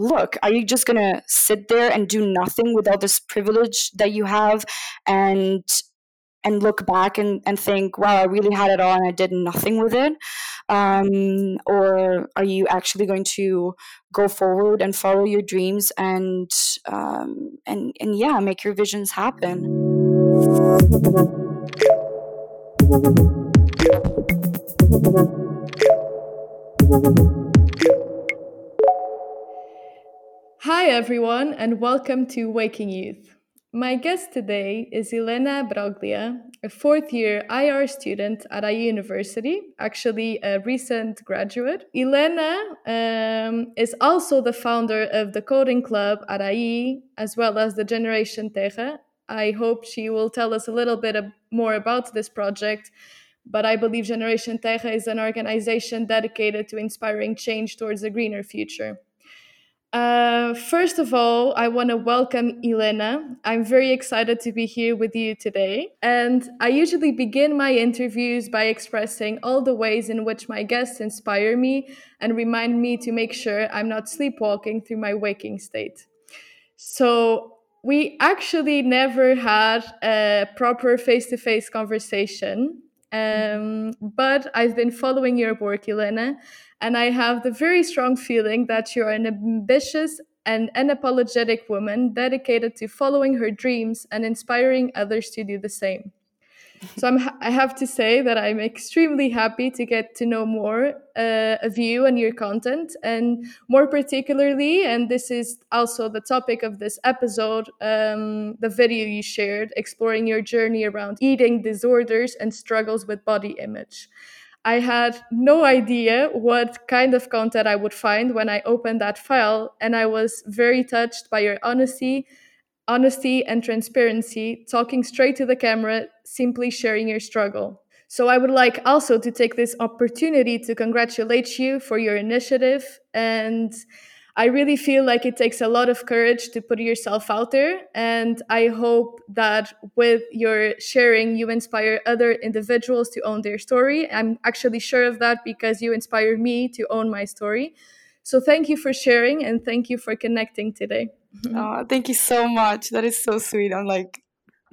look are you just gonna sit there and do nothing with all this privilege that you have and and look back and, and think, wow, I really had it all and I did nothing with it? Um, or are you actually going to go forward and follow your dreams and, um, and, and yeah, make your visions happen? Hi, everyone, and welcome to Waking Youth. My guest today is Elena Broglia, a fourth year IR student at a university, actually a recent graduate. Elena um, is also the founder of the coding club at AI, as well as the Generation Terra. I hope she will tell us a little bit more about this project. But I believe Generation Terra is an organization dedicated to inspiring change towards a greener future. Uh, first of all, I want to welcome Elena. I'm very excited to be here with you today. And I usually begin my interviews by expressing all the ways in which my guests inspire me and remind me to make sure I'm not sleepwalking through my waking state. So, we actually never had a proper face to face conversation. Um, but I've been following your work, Elena, and I have the very strong feeling that you're an ambitious and unapologetic woman dedicated to following her dreams and inspiring others to do the same. So I'm, I have to say that I'm extremely happy to get to know more uh, of you and your content, and more particularly, and this is also the topic of this episode, um, the video you shared exploring your journey around eating disorders and struggles with body image. I had no idea what kind of content I would find when I opened that file, and I was very touched by your honesty, honesty and transparency, talking straight to the camera, simply sharing your struggle. So I would like also to take this opportunity to congratulate you for your initiative and I really feel like it takes a lot of courage to put yourself out there. And I hope that with your sharing, you inspire other individuals to own their story. I'm actually sure of that because you inspire me to own my story. So thank you for sharing and thank you for connecting today. Oh, thank you so much. That is so sweet. I'm like,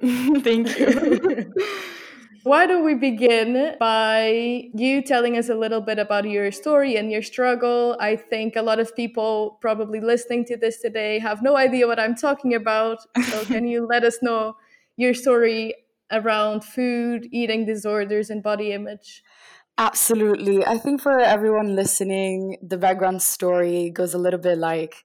thank you. Why don't we begin by you telling us a little bit about your story and your struggle? I think a lot of people probably listening to this today have no idea what I'm talking about. So, can you let us know your story around food, eating disorders, and body image? Absolutely. I think for everyone listening, the background story goes a little bit like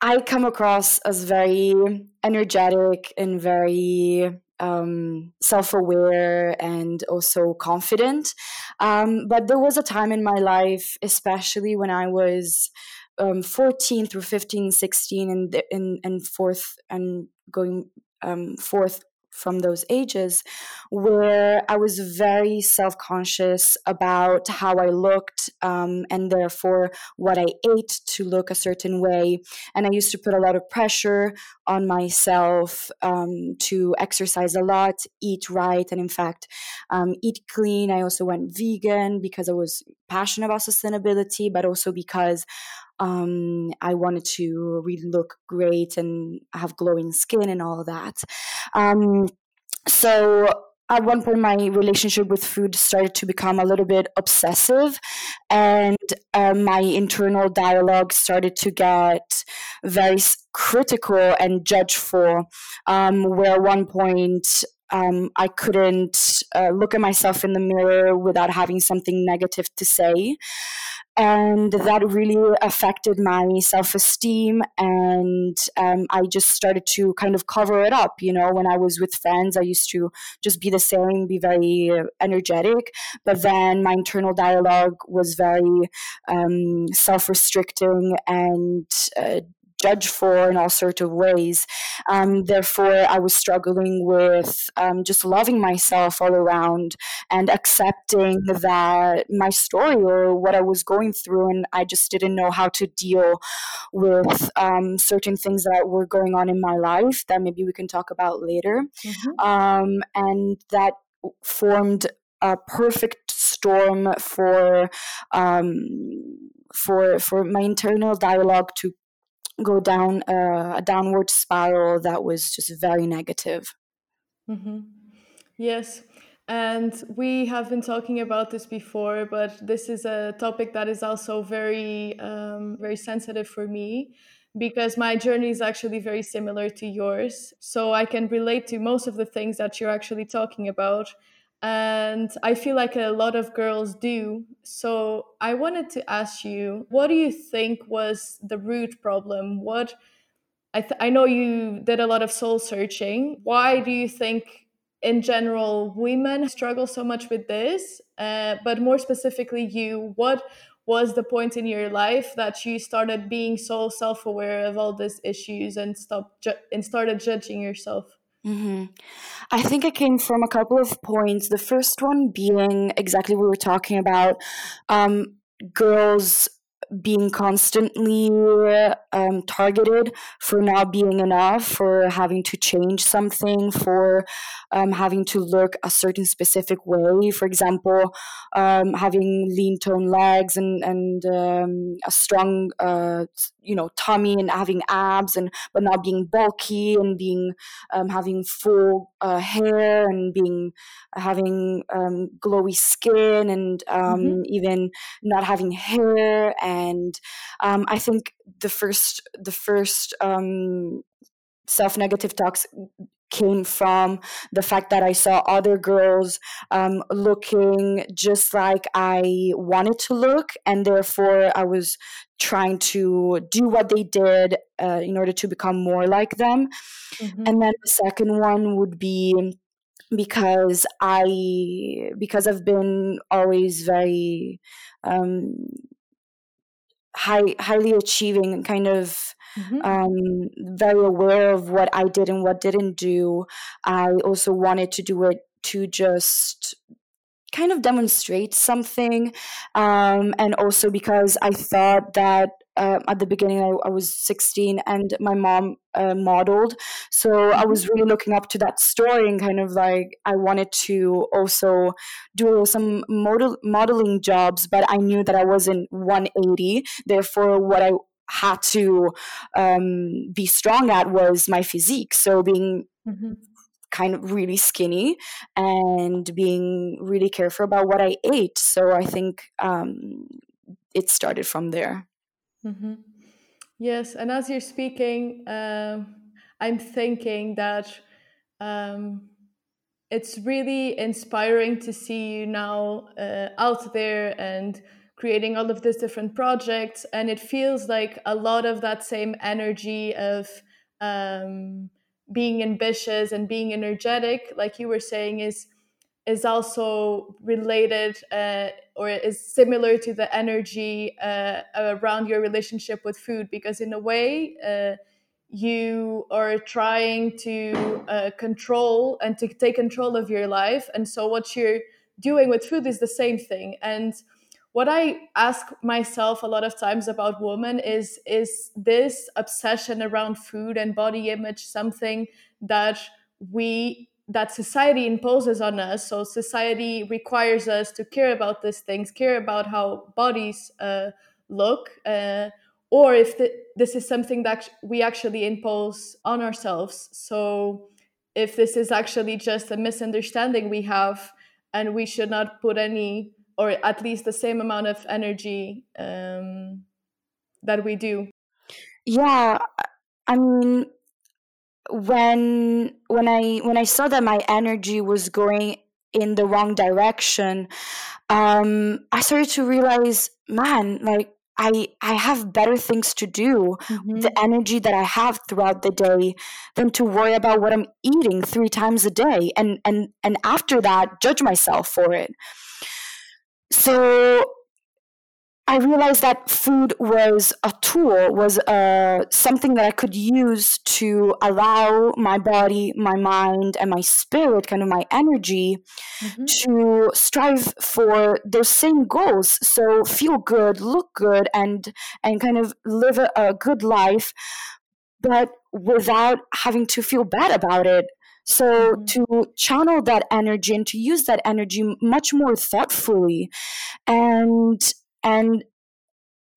I come across as very energetic and very um, self aware and also confident. Um, but there was a time in my life, especially when I was um, 14 through 15, 16, and, and, and fourth and going um, fourth from those ages where I was very self conscious about how I looked um, and therefore what I ate to look a certain way. And I used to put a lot of pressure on myself um, to exercise a lot, eat right, and in fact, um, eat clean. I also went vegan because I was passionate about sustainability, but also because um, I wanted to really look great and have glowing skin and all that. Um, so at one point my relationship with food started to become a little bit obsessive and um, my internal dialogue started to get very critical and judgeful um, where at one point um, I couldn't uh, look at myself in the mirror without having something negative to say and that really affected my self-esteem. And um, i just started to kind of cover it up you know when i was with friends i used to just be the same be very energetic. But then my internal dialogue was very um, self-restricting and uh, judged for in all sorts of ways. Um, therefore, I was struggling with um, just loving myself all around and accepting that my story or what I was going through, and I just didn't know how to deal with um, certain things that were going on in my life that maybe we can talk about later. Mm-hmm. Um, and that formed a perfect storm for um, for for my internal dialogue to go down uh, a downward spiral that was just very negative. Mm-hmm. Yes. And we have been talking about this before, but this is a topic that is also very, um, very sensitive for me because my journey is actually very similar to yours. So I can relate to most of the things that you're actually talking about. And I feel like a lot of girls do. So I wanted to ask you, what do you think was the root problem? What I, th- I know you did a lot of soul searching. Why do you think, in general, women struggle so much with this? Uh, but more specifically, you, what was the point in your life that you started being so self-aware of all these issues and stopped ju- and started judging yourself mm-hmm. i think it came from a couple of points the first one being exactly what we were talking about um, girls being constantly um, targeted for not being enough, for having to change something, for um, having to look a certain specific way. For example, um, having lean tone legs and and um, a strong, uh, you know, tummy and having abs, and but not being bulky and being um, having full uh, hair and being having um, glowy skin and mm-hmm. even not having hair and and um, I think the first the first um, self negative talks came from the fact that I saw other girls um, looking just like I wanted to look, and therefore I was trying to do what they did uh, in order to become more like them. Mm-hmm. And then the second one would be because I because I've been always very um, high, highly achieving and kind of mm-hmm. um, very aware of what I did and what didn't do. I also wanted to do it to just kind of demonstrate something um, and also because i thought that uh, at the beginning I, I, was 16 and my mom uh, modeled so i was really looking up to that story and kind of like i wanted to also do some model modeling jobs but i knew that i wasn't 180 therefore what i had to um, be strong at was my physique so being mm-hmm kind of really skinny and being really careful about what I ate. So I think um, it started from there. Mm-hmm. Yes, and as you're speaking, um, I'm thinking that um, it's really inspiring to see you now uh, out there and creating all of these different projects. And it feels like a lot of that same energy of um, being ambitious and being energetic like you were saying is is also related uh, or is similar to the energy uh, around your relationship with food because in a way uh, you are trying to uh, control and to take control of your life and so what you're doing with food is the same thing. And what I ask myself a lot of times about women is is this obsession around food and body image something that we that society imposes on us. So society requires us to care about these things care about how bodies uh, look uh, or if the, this is something that we actually impose on ourselves. So if this is actually just a misunderstanding we have and we should not put any or at least the same amount of energy um, that we do. Yeah i mean when when i when i saw that my energy was going in the wrong direction um i started to realize man like I I have better things to do. Mm-hmm. The energy that I have throughout the day than to worry about what I'm eating three times a day and and and after that judge myself for it. So I realized that food was a tool, was uh, something that I could use to allow my body, my mind, and my spirit, kind of my energy, mm-hmm. to strive for those same goals. So feel good, look good, and and kind of live a, a good life, but without having to feel bad about it. So mm-hmm. to channel that energy and to use that energy much more thoughtfully and and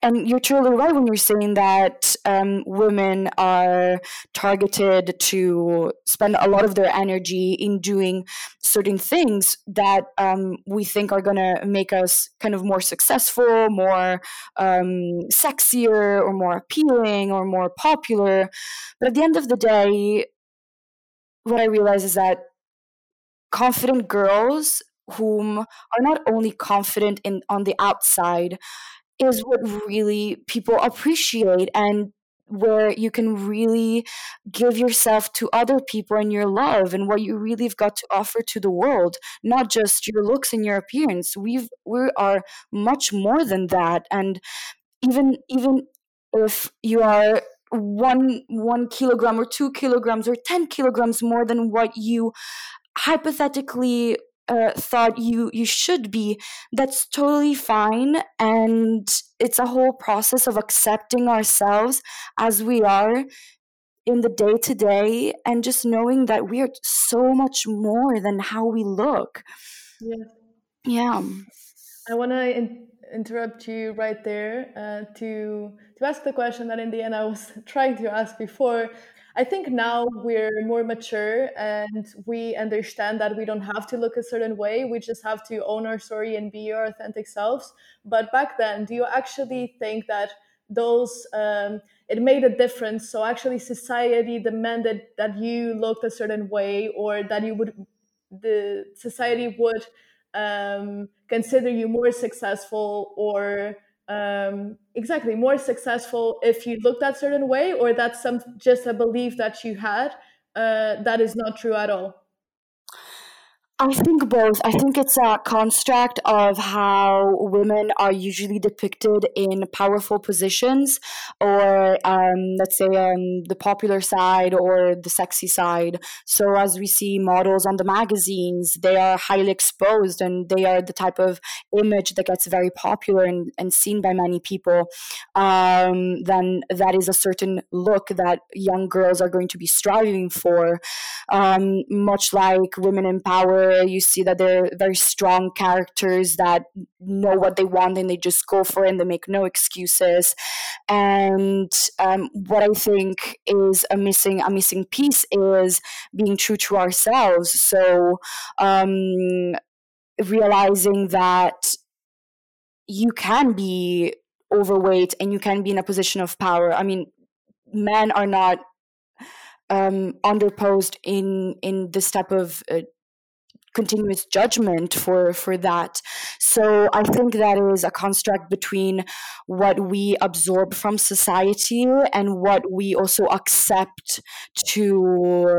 and you're totally right when you're saying that um, women are targeted to spend a lot of their energy in doing certain things that um, we think are going to make us kind of more successful, more um, sexier, or more appealing, or more popular. But at the end of the day, what I realize is that confident girls whom are not only confident in on the outside is what really people appreciate and where you can really give yourself to other people and your love and what you really have got to offer to the world not just your looks and your appearance. We've we are much more than that. And even even if you are one one kilogram or two kilograms or 10 kilograms more than what you hypothetically uh, thought you you should be that's totally fine. And it's a whole process of accepting ourselves as we are in the day to day and just knowing that we are so much more than how we look. Yeah. Yeah. I want to in- interrupt you right there uh, to to ask the question that in the end i was trying to ask before I think now we're more mature and we understand that we don't have to look a certain way. We just have to own our story and be our authentic selves. But back then, do you actually think that those um, it made a difference? So actually, society demanded that you looked a certain way, or that you would the society would um, consider you more successful or um, exactly more successful if you look that certain way or that's some just a belief that you had uh, that is not true at all I think both. I think it's a construct of how women are usually depicted in powerful positions, or um, let's say um, the popular side or the sexy side. So, as we see models on the magazines, they are highly exposed and they are the type of image that gets very popular and, and seen by many people. Um, then that is a certain look that young girls are going to be striving for, um, much like women in power you see that they're very strong characters that know what they want and they just go for it and they make no excuses. And um, what I think is a missing a missing piece is being true to ourselves. So um, realizing that you can be overweight and you can be in a position of power. I mean, men are not um, underposed in in this type of uh, continuous judgment for for that. So i think that is a construct between what we absorb from society and what we also accept to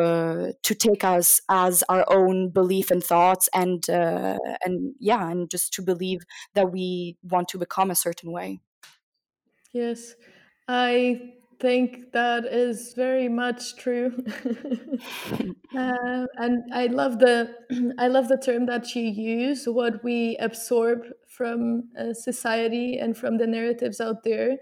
uh, to take us as our own belief and thoughts and uh, and yeah and just to believe that we want to become a certain way. Yes. I think that is very much true. Uh, and i love the i love the term that you use what we absorb from uh, society and from the narratives out there.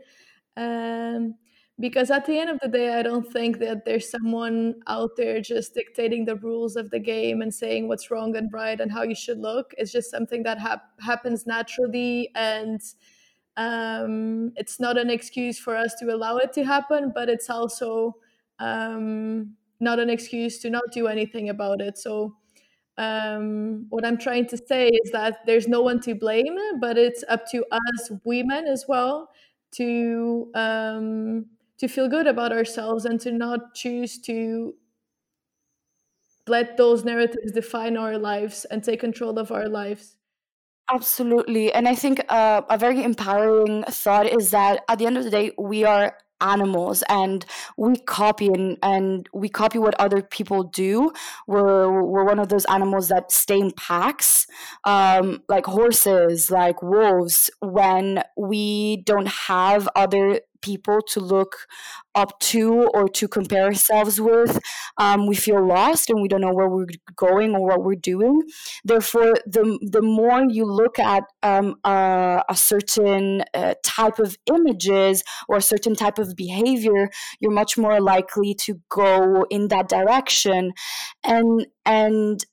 Um, because at the end of the day i don't think that there's someone out there just dictating the rules of the game and saying what's wrong and right and how you should look. It's just something that hap- happens naturally and um, it's not an excuse for us to allow it to happen, but it's also um, not an excuse to not do anything about it. So, um, what I'm trying to say is that there's no one to blame, but it's up to us women as well to um, to feel good about ourselves and to not choose to let those narratives define our lives and take control of our lives. Absolutely. And I think uh, a very empowering thought is that at the end of the day, we are animals and we copy and, and we copy what other people do. We're, we're one of those animals that stay in packs, um, like horses, like wolves, when we don't have other people to look up to or to compare ourselves with. Um, we feel lost and we don't know where we're going or what we're doing. Therefore, the, the more you look at um, a, a, certain uh, type of images or a certain type of behavior, you're much more likely to go in that direction. And and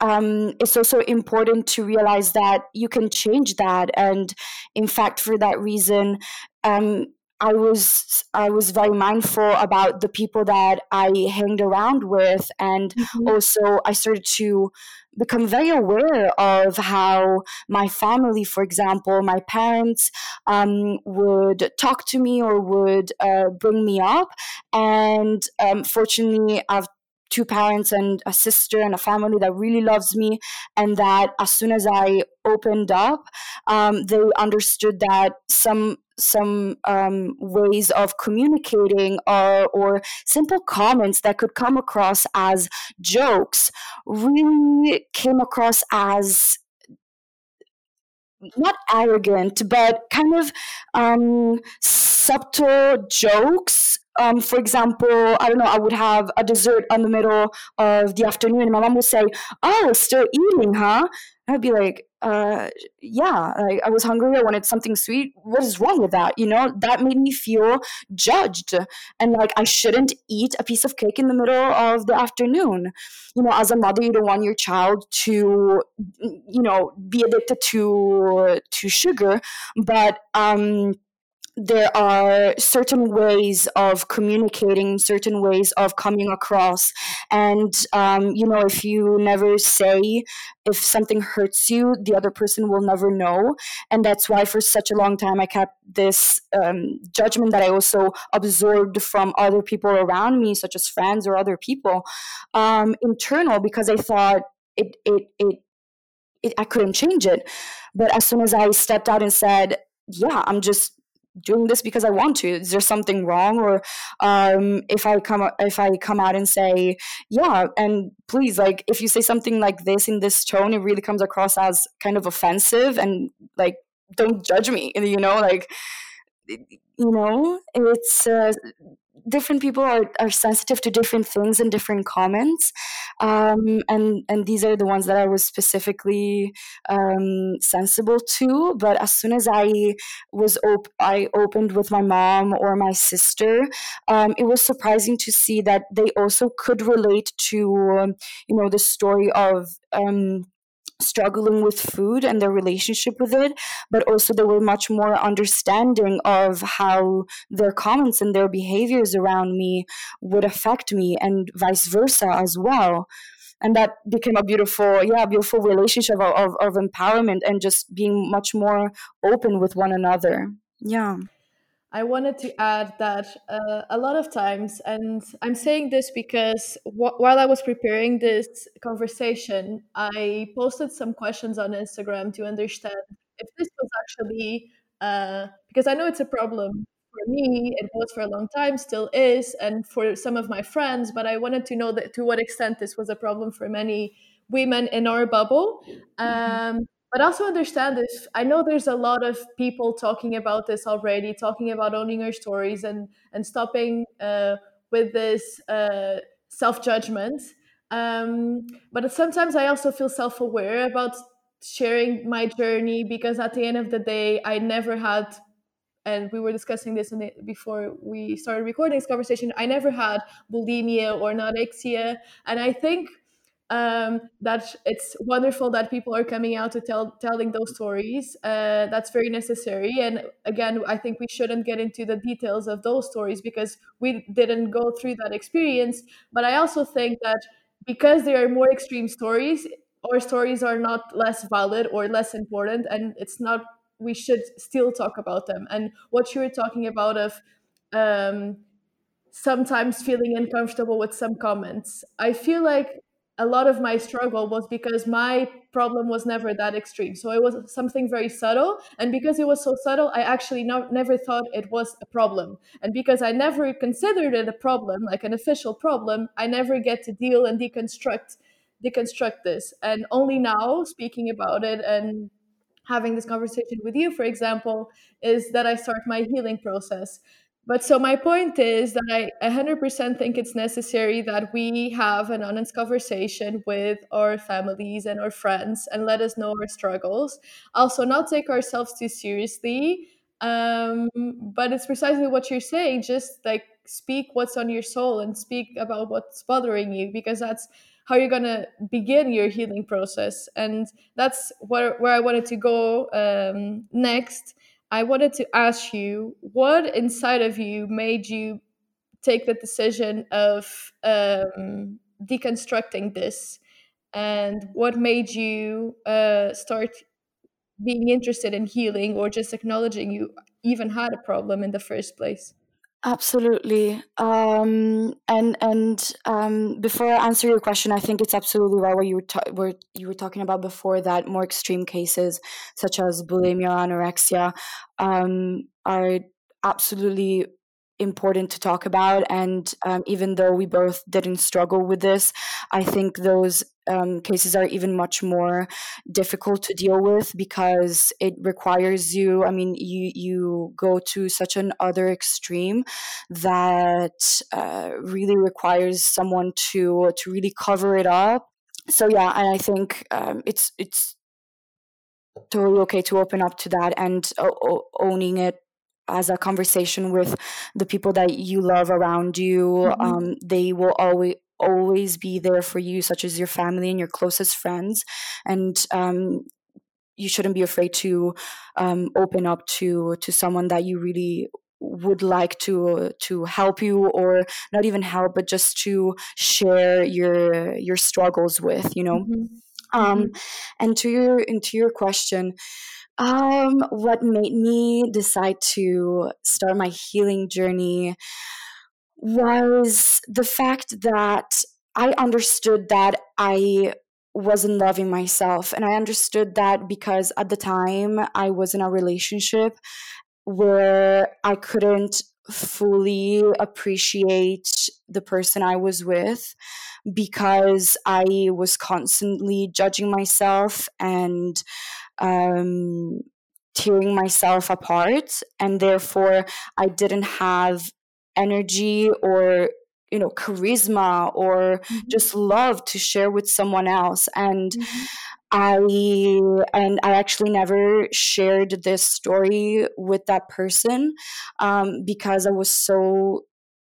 um, it's also important to realize that you can change that. And in fact, for that reason, um, I was I was very mindful about the people that I hanged around with, and mm-hmm. also I started to become very aware of how my family, for example, my parents um, would talk to me or would uh, bring me up, and um, fortunately, I've two parents and a sister and a family that really loves me and that as soon as i opened up um, they understood that some some um, ways of communicating or, or simple comments that could come across as jokes really came across as not arrogant, but kind of um, subtle jokes. Um, for example, I don't know, I would have a dessert in the middle of the afternoon, and my mom would say, Oh, still eating, huh? I'd be like, uh, yeah, I was hungry. I wanted something sweet. What is wrong with that? You know, that made me feel judged and like I shouldn't eat a piece of cake in the middle of the afternoon. You know, as a mother, you don't want your child to, you know, be addicted to to sugar, but um there are certain ways of communicating, certain ways of coming across. And, um, you know, if you never say, if something hurts you, the other person will never know. And that's why for such a long time I kept this um, judgment that I also absorbed from other people around me, such as friends or other people, um, internal, because I thought it, it, it, it, I couldn't change it. But as soon as I stepped out and said, yeah, I'm just doing this because I want to. Is there something wrong? Or um, if I come if I come out and say, yeah, and please, like if you say something like this in this tone, it really comes across as kind of offensive and like don't judge me. You know, like you know, it's uh, different people are, are sensitive to different things and different comments. Um, and and these are the ones that i was specifically um, sensible to. But as soon as i was op- i opened with my mom or my sister um, it was surprising to see that they also could relate to you know the story of um, struggling with food and their relationship with it, but also they were much more understanding of how their comments and their behaviors around me would affect me and vice versa as well. And that became a beautiful, yeah, beautiful relationship of, of, of empowerment and just being much more open with one another. Yeah. I wanted to add that uh, a lot of times, and I'm saying this because wh- while I was preparing this conversation, I posted some questions on Instagram to understand if this was actually, uh, because I know it's a problem for me, it was for a long time, still is, and for some of my friends, but I wanted to know that to what extent this was a problem for many women in our bubble. Mm-hmm. Um, but also understand this i know there's a lot of people talking about this already talking about owning your stories and and stopping uh, with this uh, self-judgment. Um, but sometimes i also feel self-aware about sharing my journey because at the end of the day i never had and we were discussing this the, before we started recording this conversation i never had bulimia or anorexia. And i think um, that it's wonderful that people are coming out to tell telling those stories. Uh, that's very necessary. And again, I think we shouldn't get into the details of those stories because we didn't go through that experience. But I also think that because there are more extreme stories, our stories are not less valid or less important, and it's not. We should still talk about them. And what you were talking about of. Um, sometimes feeling uncomfortable with some comments. I feel like a lot of my struggle was because my problem was never that extreme. So it was something very subtle. And because it was so subtle, I actually never thought it was a problem. And because I never considered it a problem, like an official problem, I never get to deal and deconstruct deconstruct this. And only now, speaking about it and having this conversation with you, for example, is that I start my healing process. But so my point is that I 100% think it's necessary that we have an honest conversation with our families and our friends and let us know our struggles. Also, not take ourselves too seriously. Um, but it's precisely what you're saying. Just like speak what's on your soul and speak about what's bothering you because that's how you're gonna begin your healing process. And that's where where I wanted to go um, next I wanted to ask you what inside of you made you take the decision of um, deconstructing this? And what made you uh, start being interested in healing or just acknowledging you even had a problem in the first place Absolutely. Um, and and um, before I answer your question, I think it's absolutely right what you were, ta- were you were talking about before that more extreme cases such as bulimia, anorexia, um, are absolutely important to talk about. And um, even though we both didn't struggle with this, I think those um, cases are even much more difficult to deal with because it requires you. I mean, you you go to such an other extreme that uh, really requires someone to to really cover it up. So yeah, and I think um, it's it's totally okay to open up to that and uh, owning it as a conversation with the people that you love around you. Mm-hmm. Um, they will always always be there for you, such as your family and your closest friends, and um, you shouldn't be afraid to um, open up to to someone that you really would like to to help you or not even help but just to share your your struggles with you know mm-hmm. um mm-hmm. and to your into your question um, what made me decide to start my healing journey was the fact that I understood that I wasn't loving myself. And I understood that because at the time I was in a relationship where I couldn't fully appreciate the person I was with because I was constantly judging myself and um, tearing myself apart and therefore i didn't have energy or you know charisma or mm-hmm. just love to share with someone else and mm-hmm. i and i actually never shared this story with that person um, because i was so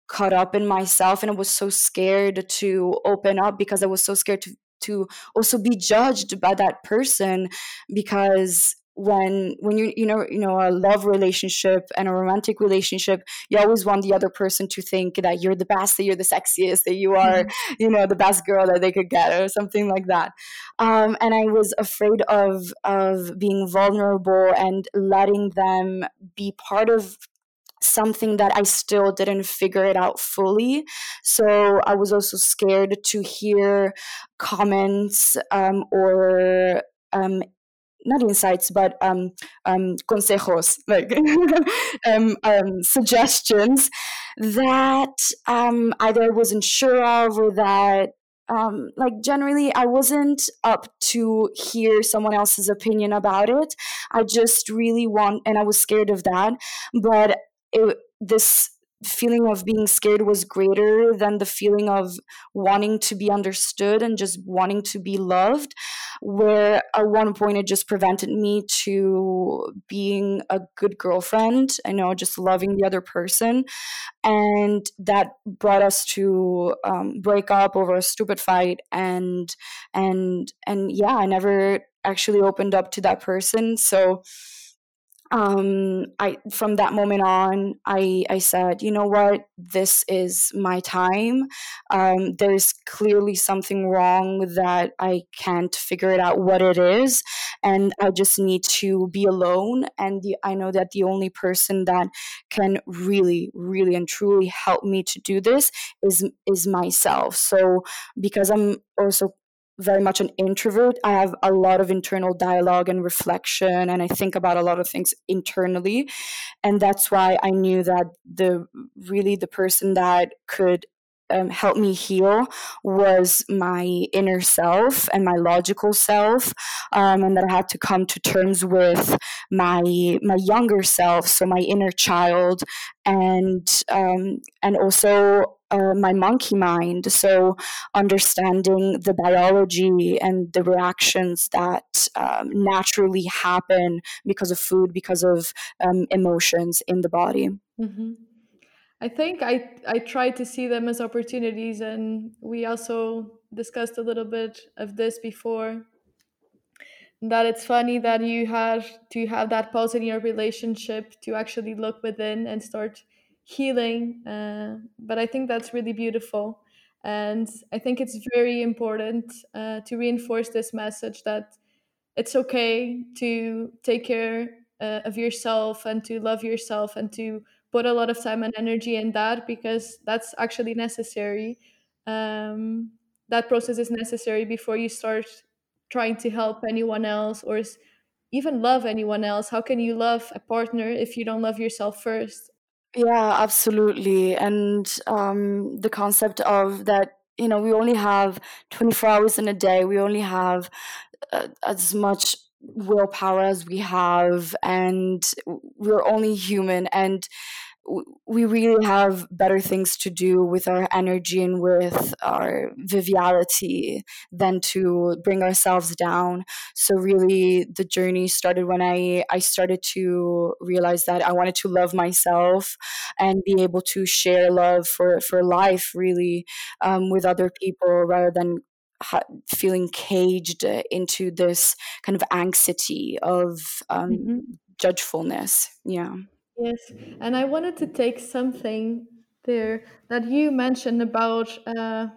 caught up in myself and i was so scared to open up because i was so scared to to also be judged by that person because when when you you know you know a love relationship and a romantic relationship you always want the other person to think that you're the best that you're the sexiest that you are mm-hmm. you know the best girl that they could get or something like that um, and i was afraid of of being vulnerable and letting them be part of something that I still didn't figure it out fully. So I was also scared to hear comments um, or um, not insights, but um, um, consejos, like um, um, suggestions that um, either I wasn't sure of or that um, like generally i wasn't up to hear someone else's opinion about it i just really want and i was scared of that but it, this feeling of being scared was greater than the feeling of wanting to be understood and just wanting to be loved where at one point it just prevented me to being a good girlfriend i know just loving the other person and that brought us to um, break up over a stupid fight and and and yeah i never actually opened up to that person. So um, I from that moment on, I I said, you know what, this is my time. Um, there's clearly something wrong that I can't figure it out what it is, and I just need to be alone. And the, I know that the only person that can really, really, and truly help me to do this is is myself. So because I'm also very much an introvert. I have a lot of internal dialogue and reflection, and I think about a lot of things internally. And that's why I knew that the really the person that could um, help me heal was my inner self and my logical self, um, and that I had to come to terms with my my younger self, so my inner child, and um, and also uh, my monkey mind. So understanding the biology and the reactions that um, naturally happen because of food, because of um, emotions in the body. Mm-hmm. I think I I try to see them as opportunities, and we also discussed a little bit of this before. that it's funny that you have to have that pause in your relationship to actually look within and start healing uh, but i think that's really beautiful and i think it's very important uh, to reinforce this message that it's okay to take care uh, of yourself and to love yourself and to put a lot of time and energy in that because that's actually necessary. Um, that process is necessary before you start trying to help anyone else or even love anyone else. How can you love a partner if you don't love yourself first? Yeah absolutely. And um, the concept of that you know we only have 24 hours in a day. We only have uh, as much willpower as we have and we're only human. And we really have better things to do with our energy and with our viviality than to bring ourselves down. So really the journey started when i i started to realize that i wanted to love myself and be able to share love for for life really um, with other people rather than feeling caged into this kind of anxiety of um, mm-hmm. judgefulness. Yeah Yes, and I wanted to take something there that you mentioned about uh,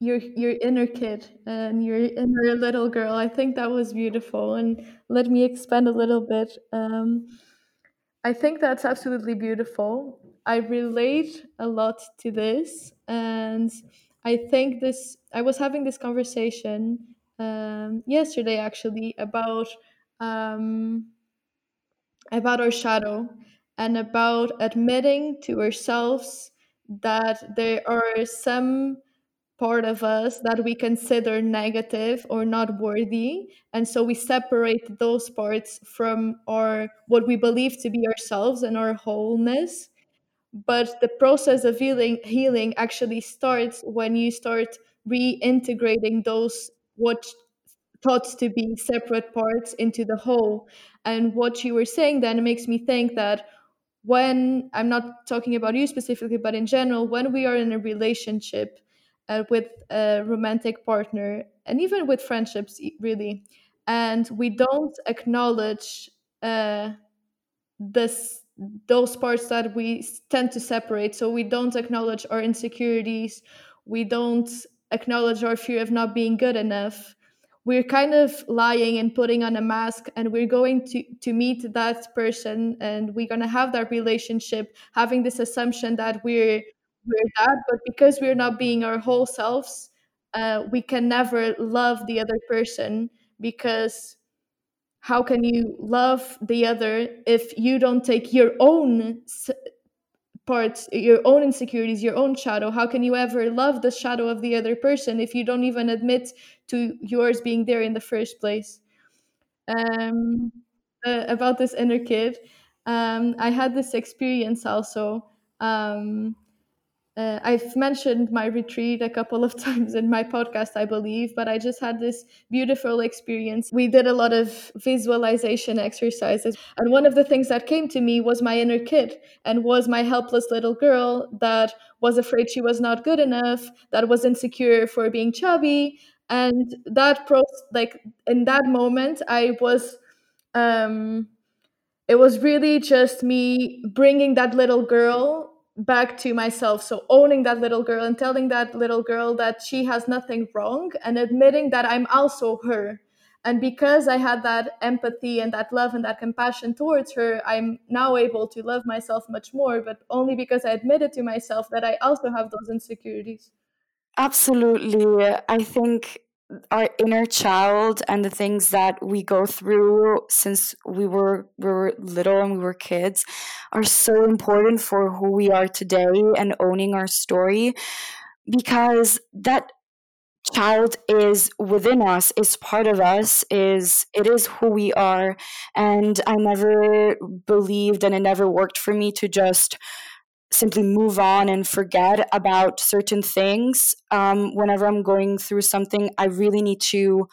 your your inner kid and your inner little girl. I think that was beautiful, and let me expand a little bit. Um, I think that's absolutely beautiful. I relate a lot to this, and I think this. I was having this conversation um, yesterday, actually, about. Um, about our shadow and about admitting to ourselves that there are some part of us that we consider negative or not worthy and so we separate those parts from our what we believe to be ourselves and our wholeness but the process of healing healing actually starts when you start reintegrating those what thought to be separate parts into the whole. And what you were saying then makes me think that when I'm not talking about you specifically, but in general, when we are in a relationship uh, with a romantic partner and even with friendships, really, and we don't acknowledge uh, this those parts that we tend to separate. So we don't acknowledge our insecurities. We don't acknowledge our fear of not being good enough we're kind of lying and putting on a mask and we're going to to meet that person and we're going to have that relationship having this assumption that we're we're that but because we're not being our whole selves uh, we can never love the other person because how can you love the other if you don't take your own parts your own insecurities your own shadow. How can you ever love the shadow of the other person if you don't even admit to yours being there in the first place? Um, uh, about this inner kid um, i had this experience also. Um, uh, I've mentioned my retreat a couple of times in my podcast, I believe, but I just had this beautiful experience. We did a lot of visualization exercises. And one of the things that came to me was my inner kid and was my helpless little girl that was afraid she was not good enough, that was insecure for being chubby. And that, pro- like, in that moment, I was. Um, it was really just me bringing that little girl back to myself. So owning that little girl and telling that little girl that she has nothing wrong and admitting that I'm also her. And because I had that empathy and that love and that compassion towards her, I'm now able to love myself much more, but only because I admitted to myself that I also have those insecurities. Absolutely. I think our inner child and the things that we go through since we were we were little and we were kids are so important for who we are today and owning our story because that child is within us is part of us is it is who we are. And i never believed and it never worked for me to just simply move on and forget about certain things. Um, whenever I'm going through something, I really need to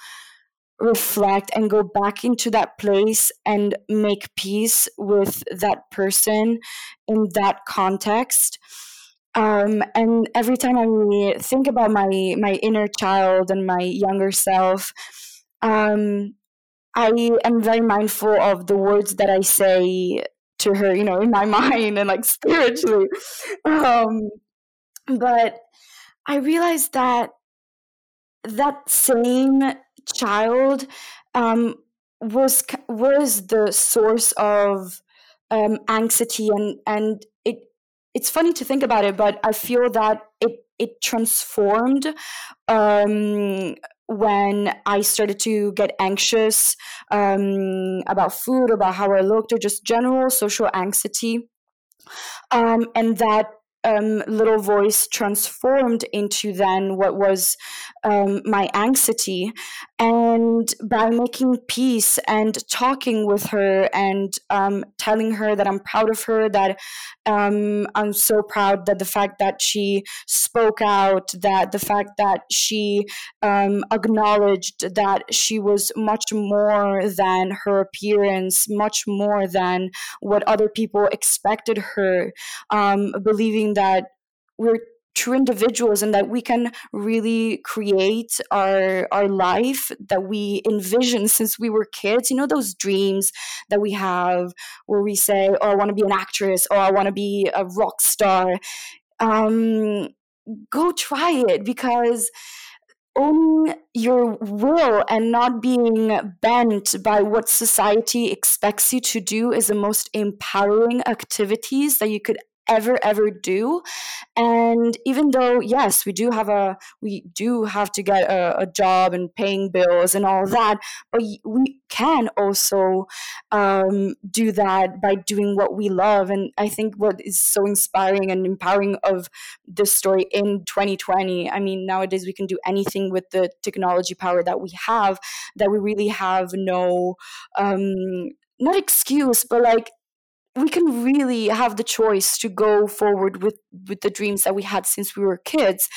reflect and go back into that place and make peace with that person in that context. Um, and every time I think about my my inner child and my younger self, um, I am very mindful of the words that I say to her, you know, in my mind and like spiritually. Um, but I realized that that same child um, was was the source of um, anxiety and and it it's funny to think about it, but I feel that it it transformed um, when I started to get anxious um, about food, about how I looked, or just general social anxiety. Um, and that um, little voice transformed into then what was um, my anxiety. And by making peace and talking with her and um, telling her that I'm proud of her, that um, I'm so proud that the fact that she spoke out, that the fact that she um, acknowledged that she was much more than her appearance, much more than what other people expected her, um, believing that we're true individuals and that we can really create our our life that we envision since we were kids. You know those dreams that we have where we say oh i want to be an actress or i want to be a rock star. Um go try it because owning your will and not being bent by what society expects you to do is the most empowering activities that you could ever ever do. And even though yes we do have a we do have to get a, a job and paying bills and all that but we can also um, do that by doing what we love. And i think what is so inspiring and empowering of this story in 2020 i mean nowadays we can do anything with the technology power that we have that we really have no um, not excuse but like we can really have the choice to go forward with with the dreams that we had since we were kids.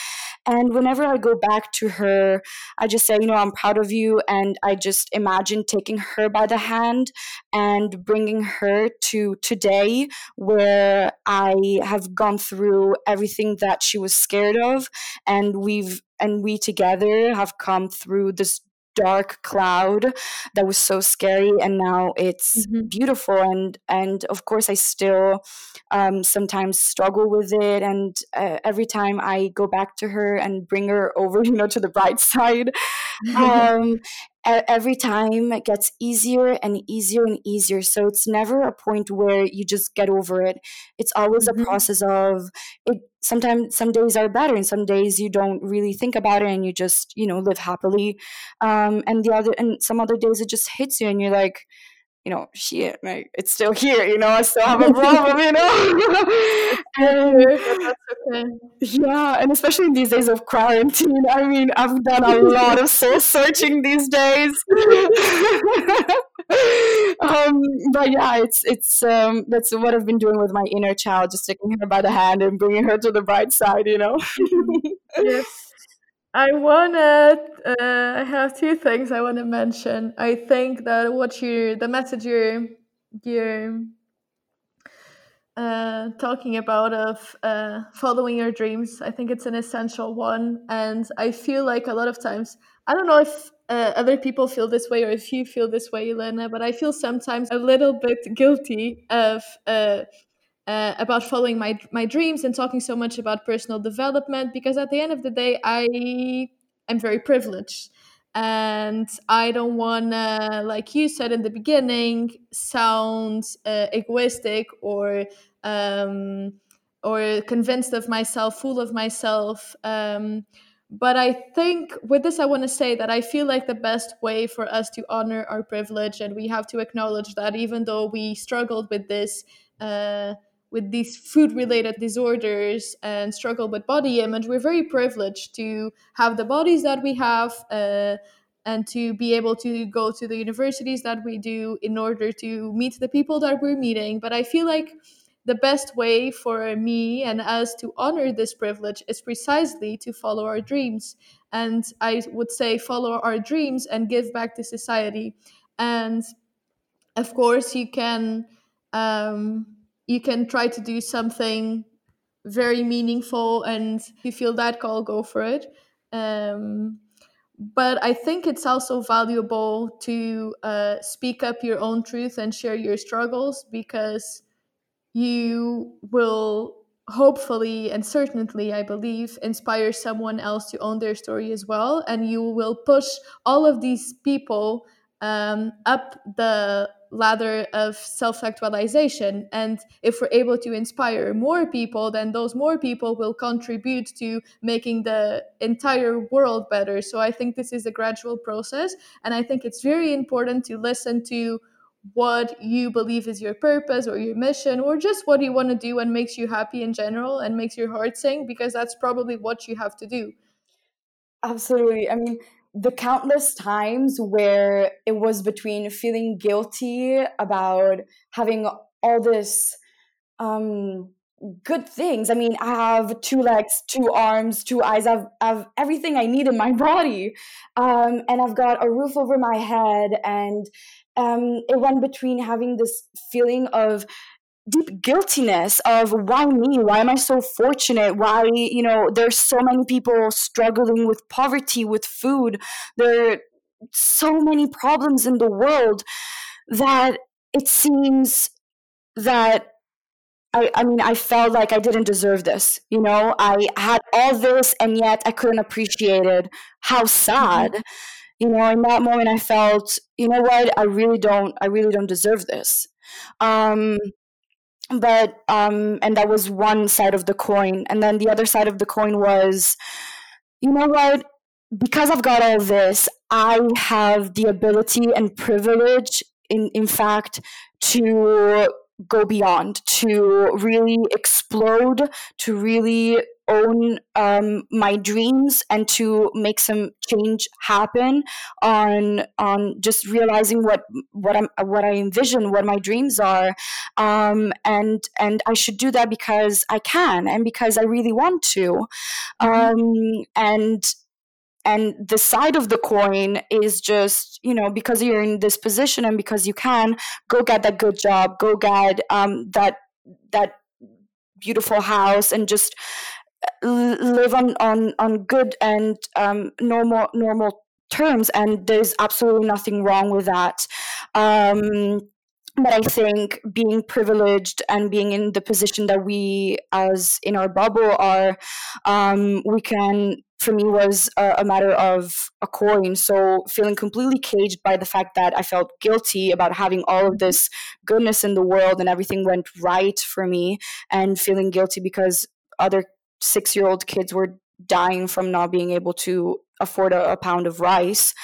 And whenever i go back to her i just say you know i'm proud of you and i just imagine taking her by the hand and bringing her to today where i have gone through everything that she was scared of and we've and we together have come through this dark cloud that was so scary and now it's mm-hmm. beautiful and and of course i still um, sometimes struggle with it and uh, every time i go back to her and bring her over you know to the bright side um, every time it gets easier and easier and easier so it's never a point where you just get over it it's always mm-hmm. a process of it sometimes some days are better and some days you don't really think about it and you just you know live happily. Um, and the other and some other days it just hits you and you're like you know, shit, like, it's still here, you know, I still have a problem, you know. and, okay. Yeah, and especially in these days of quarantine, I mean, I've done a lot of soul searching these days. um, but yeah, it's it's um, that's what I've been doing with my inner child, just taking her by the hand and bringing her to the bright side, you know. yes. I wanna. Uh, I have two things I want to mention. I think that what you, the message you're, you're uh, talking about of uh, following your dreams. I think it's an essential one, and I feel like a lot of times. I don't know if uh, other people feel this way or if you feel this way, Elena, but I feel sometimes a little bit guilty of uh, uh, about following my my dreams and talking so much about personal development because at the end of the day I am very privileged. And I don't want to like you said in the beginning sound uh, egoistic or um, or convinced of myself full of myself. Um, but I think with this, I want to say that I feel like the best way for us to honor our privilege, and we have to acknowledge that even though we struggled with this, uh, with these food related disorders and struggle with body image, we're very privileged to have the bodies that we have uh, and to be able to go to the universities that we do in order to meet the people that we're meeting. But I feel like the best way for me and us to honor this privilege is precisely to follow our dreams. And I would say, follow our dreams and give back to society. And of course, you can. Um, you can try to do something very meaningful and you feel that call go for it um, but I think it's also valuable to uh, speak up your own truth and share your struggles because you will hopefully and certainly, I believe, inspire someone else to own their story as well. And you will push all of these people um, up the ladder of self actualization. And if we're able to inspire more people, then those more people will contribute to making the entire world better. So I think this is a gradual process. And I think it's very important to listen to what you believe is your purpose or your mission or just what you want to do and makes you happy in general and makes your heart sing because that's probably what you have to do. Absolutely. I mean, the countless times where it was between feeling guilty about having all this um good things. I mean, I have two legs, two arms, two eyes. I've, I've everything I need in my body. Um, and I've got a roof over my head. And um, it went between having this feeling of deep guiltiness of why me why am i so fortunate why you know there's so many people struggling with poverty with food there are so many problems in the world that it seems that I, I mean, I felt like I didn't deserve this. You know, I had all this and yet I couldn't appreciate it. How sad. Mm-hmm. You know, in that moment I felt, you know what, I really don't, I really don't deserve this. Um, but um and that was one side of the coin. And then the other side of the coin was you know what? Because i've got all this i have the ability and privilege in in fact to go beyond to really explode to really own um, my dreams and to make some change happen on on just realizing what what I'm what I envision what my dreams are um, and and I should do that because I can and because I really want to mm-hmm. um, and and the side of the coin is just you know because you're in this position and because you can go get that good job go get um, that that beautiful house and just live on on on good and um, normal normal terms, and there's absolutely nothing wrong with that. Um, but I think being privileged and being in the position that we, as in our bubble, are, um, we can. For me, was a, a, matter of a coin. So feeling completely caged by the fact that I felt guilty about having all of this goodness in the world and everything went right for me, and feeling guilty because other six year old kids were dying from not being able to afford a, a pound of rice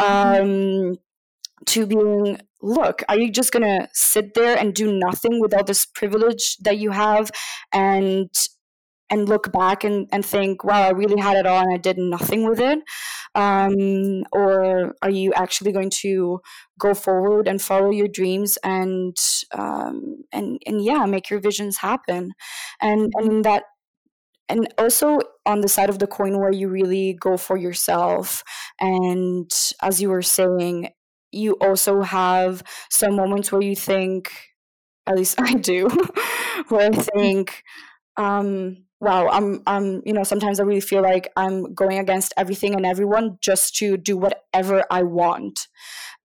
mm-hmm. um, to being look are you just gonna sit there and do nothing with all this privilege that you have and and look back and, and think wow i really had it all and i did nothing with it. Um, or are you actually going to go forward and follow your dreams and um, and and yeah make your visions happen? And and that and also on the side of the coin where you really go for yourself and as you were saying you also have some moments where you think at least i do where i think um wow i'm i'm you know sometimes i really feel like i'm going against everything and everyone just to do whatever i want.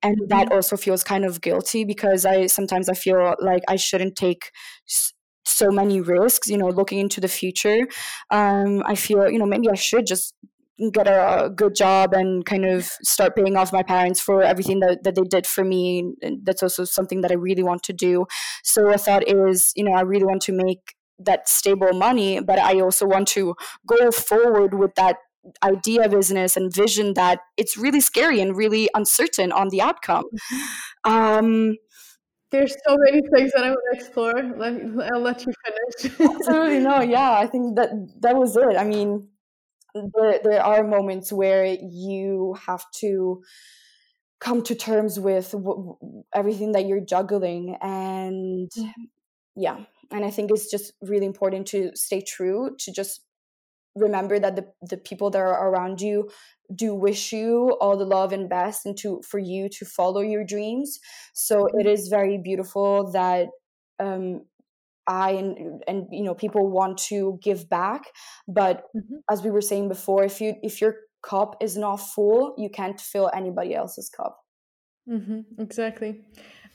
And that mm-hmm. also feels kind of guilty because i sometimes i feel like i shouldn't take so many risks you know looking into the future. Um, i feel you know maybe i should just get a good job and kind of start paying off my parents for everything that, that they did for me and that's also something that i really want to do. So i thought is you know i really want to make that stable money but i also want to go forward with that idea business and vision that it's really scary and really uncertain on the outcome um, there's so many things that I want to explore. Let, I'll let you finish. Absolutely no, yeah. I think that that was it. I mean, there there are moments where you have to come to terms with w- everything that you're juggling, and yeah. And I think it's just really important to stay true to just remember that the, the people that are around you do wish you all the love and best and to for you to follow your dreams so it is very beautiful that um i and and you know people want to give back but mm-hmm. as we were saying before if you if you're cup is not full, you can't fill anybody else's cup. Mm-hmm, exactly.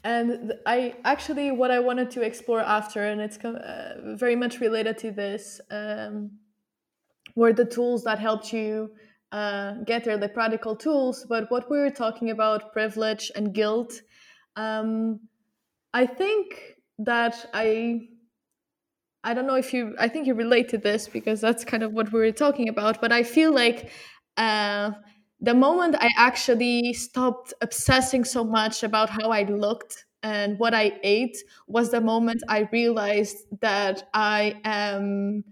And I actually, what I wanted to explore after, and it's uh, very much related to this, um, were the tools that helped you uh, get there, the practical tools. But what we were talking about, privilege and guilt, um, I think that I I don't know if you I think you relate to this because that's kind of what we were talking about, but I feel like uh, the moment I actually stopped obsessing so much about how I looked and what I ate was the moment I realized that I am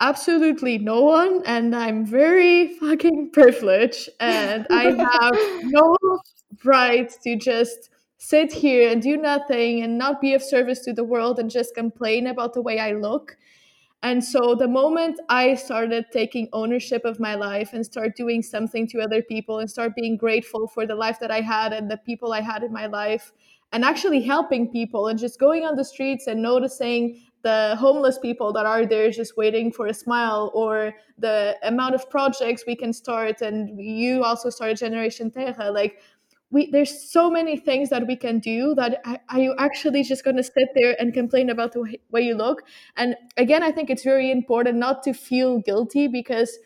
absolutely no one and I'm very fucking privileged and I have no right to just sit here and do nothing and not be of service to the world and just complain about the way I look. And so the moment I started taking ownership of my life and start doing something to other people and start being grateful for the life that I had and the people I had in my life and actually helping people and just going on the streets and noticing the homeless people that are there just waiting for a smile or the amount of projects we can start and you also started generation terra like we there's so many things that we can do that are you actually just going to sit there and complain about the way you look? And again i think it's very important not to feel guilty because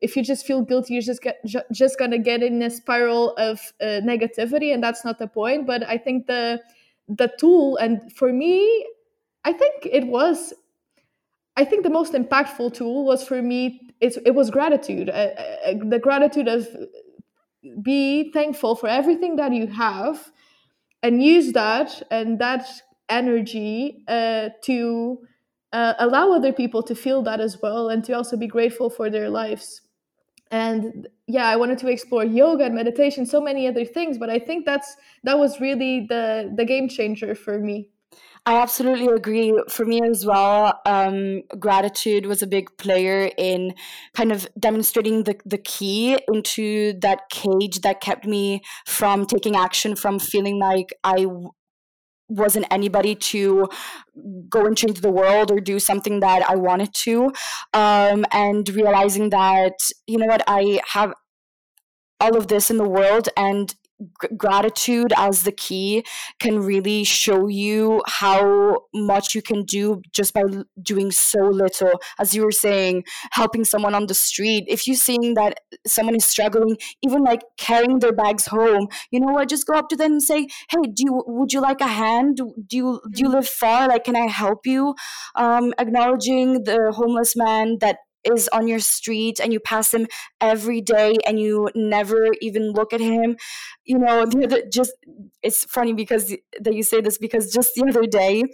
if you just feel guilty you're just get just going to get in a spiral of uh, negativity and that's not the point. But i think the the tool and for me i think it was i think the most impactful tool was for me it, it was gratitude. Uh, uh, the gratitude of be thankful for everything that you have and use that and that energy uh, to uh, allow other people to feel that as well and to also be grateful for their lives. And yeah i wanted to explore yoga and meditation so many other things but i think that's that was really the the game changer for me I absolutely agree. For me as well, um, gratitude was a big player in kind of demonstrating the, the key into that cage that kept me from taking action, from feeling like I wasn't anybody to go and change the world or do something that I wanted to. Um, and realizing that, you know what, I have all of this in the world and gratitude as the key can really show you how much you can do just by doing so little. As you were saying helping someone on the street if you're seeing that someone is struggling even like carrying their bags home you know what just go up to them and say hey do you would you like a hand? Do you do you mm-hmm. live far? Like can i help you? Um, acknowledging the homeless man that is on your street and you pass him every day and you never even look at him you know the other, just it's funny because that you say this because just the other day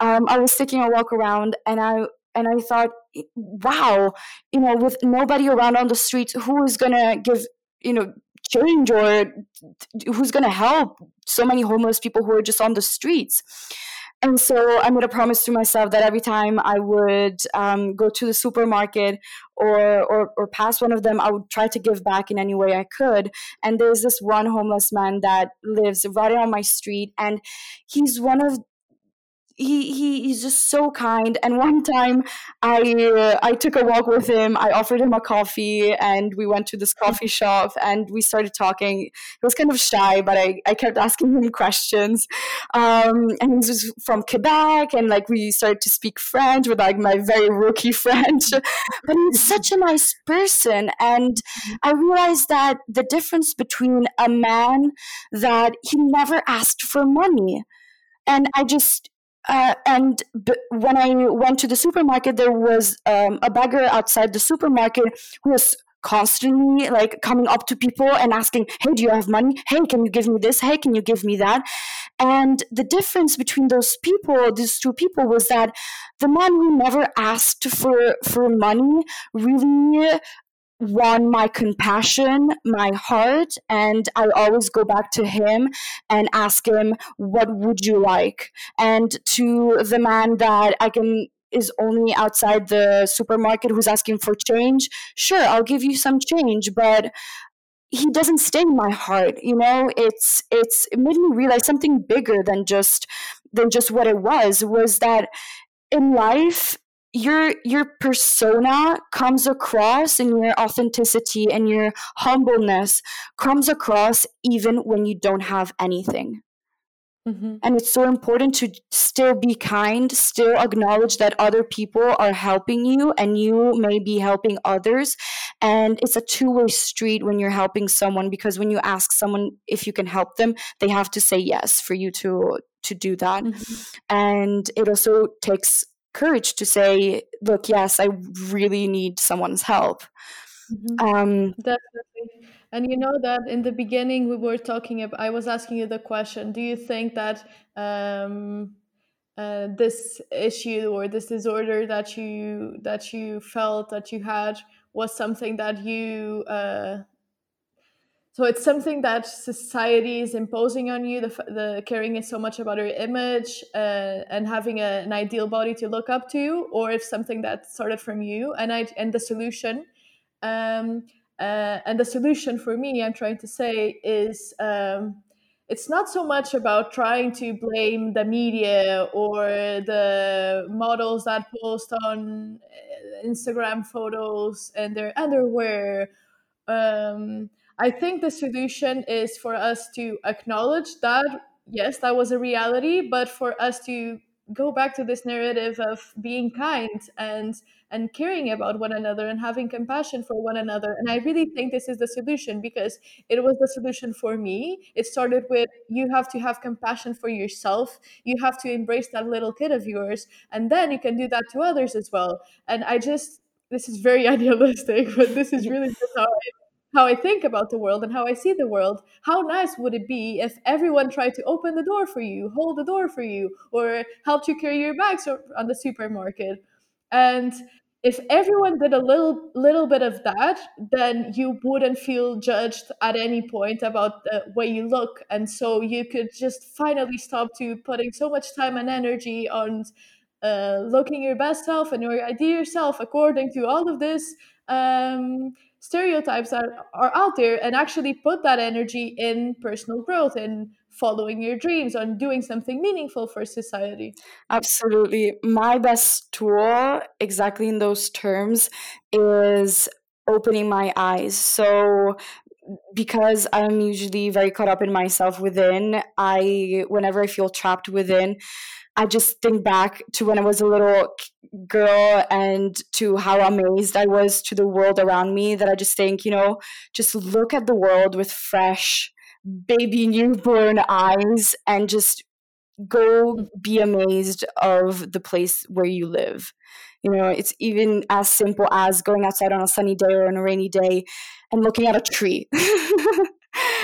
um, i was taking a walk around and i and i thought wow you know with nobody around on the street who is gonna give you know change or who's gonna help so many homeless people who are just on the streets and so I made a promise to myself that every time I would um, go to the supermarket or, or, or pass one of them, I would try to give back in any way I could. And there's this one homeless man that lives right on my street, and he's one of he, he he's just so kind. And one time i uh, i took a walk with him. I offered him a coffee and we went to this coffee shop and we started talking. He was kind of shy but i, I kept asking him questions. Um, and he was from quebec and like we started to speak french with like my very rookie french. But he's such a nice person. And i realized that the difference between a man that he never asked for money and i just uh, and b- when I went to the supermarket, there was um, a beggar outside the supermarket who was constantly like coming up to people and asking, Hey, do you have money? Hey, can you give me this? Hey, can you give me that? And the difference between those people, these two people, was that the man who never asked for, for money really won my compassion, my heart, and I always go back to him and ask him, What would you like? And to the man that I can is only outside the supermarket who's asking for change, sure, I'll give you some change, but he doesn't stay in my heart you know it's it's it made me realize something bigger than just than just what it was was that in life your your persona comes across and your authenticity and your humbleness comes across even when you don't have anything mm-hmm. and it's so important to still be kind still acknowledge that other people are helping you and you may be helping others and it's a two-way street when you're helping someone because when you ask someone if you can help them they have to say yes for you to to do that mm-hmm. and it also takes courage to say, look, yes, I really need someone's help. Mm-hmm. Um, Definitely. And you know that in the beginning we were talking about, I was asking you the question, do you think that um, uh, this issue or this disorder that you that you felt that you had was something that you uh, so it's something that society is imposing on you. The, the caring is so much about your image uh, and having a, an ideal body to look up to or if something that started from you. And i and the solution um, uh, and the solution for me i'm trying to say is um, it's not so much about trying to blame the media or the models that post on uh, instagram photos and their underwear. Um, I think the solution is for us to acknowledge that, yes, that was a reality, but for us to go back to this narrative of being kind and and caring about one another and having compassion for one another. And i really think this is the solution because it was the solution for me. It started with you have to have compassion for yourself. You have to embrace that little kid of yours and then you can do that to others as well. And i just this is very idealistic but this is really how I how I think about the world and how I see the world, how nice would it be if everyone tried to open the door for you, hold the door for you, or help you carry your bags on the supermarket? And if everyone did a little little bit of that, then you wouldn't feel judged at any point about the way you look, and so you could just finally stop to putting so much time and energy on uh, looking your best self and your ideal self according to all of this. Um, stereotypes that are out there and actually put that energy in personal growth and following your dreams on doing something meaningful for society. Absolutely. My best tool exactly in those terms is opening my eyes. So because I'm usually very caught up in myself within, I whenever I feel trapped within, I just think back to when I was a little girl and to how amazed I was to the world around me that I just think, you know, just look at the world with fresh baby newborn eyes and just go be amazed of the place where you live. You know, it's even as simple as going outside on a sunny day or on a rainy day and looking at a tree.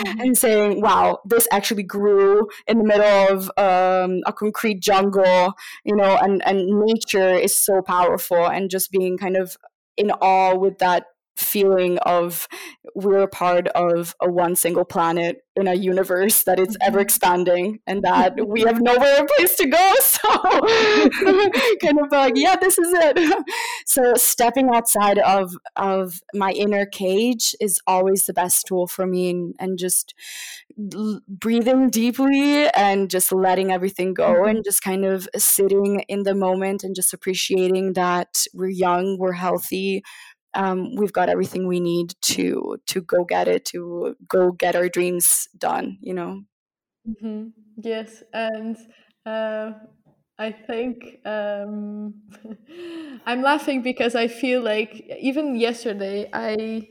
and saying, wow, this actually grew in the middle of um, a concrete jungle, you know, and, and nature is so powerful and just being kind of in awe with that feeling of we're a part of a one single planet in a universe that is ever mm-hmm. expanding and that we have nowhere place to go so kind of like yeah this is it so stepping outside of of my inner cage is always the best tool for me and, and just l- breathing deeply and just letting everything go mm-hmm. and just kind of sitting in the moment and just appreciating that we're young we're healthy um, we've got everything we need to to go get it to go get our dreams done you know mm-hmm. yes and uh, i think um, i'm laughing because i feel like even yesterday i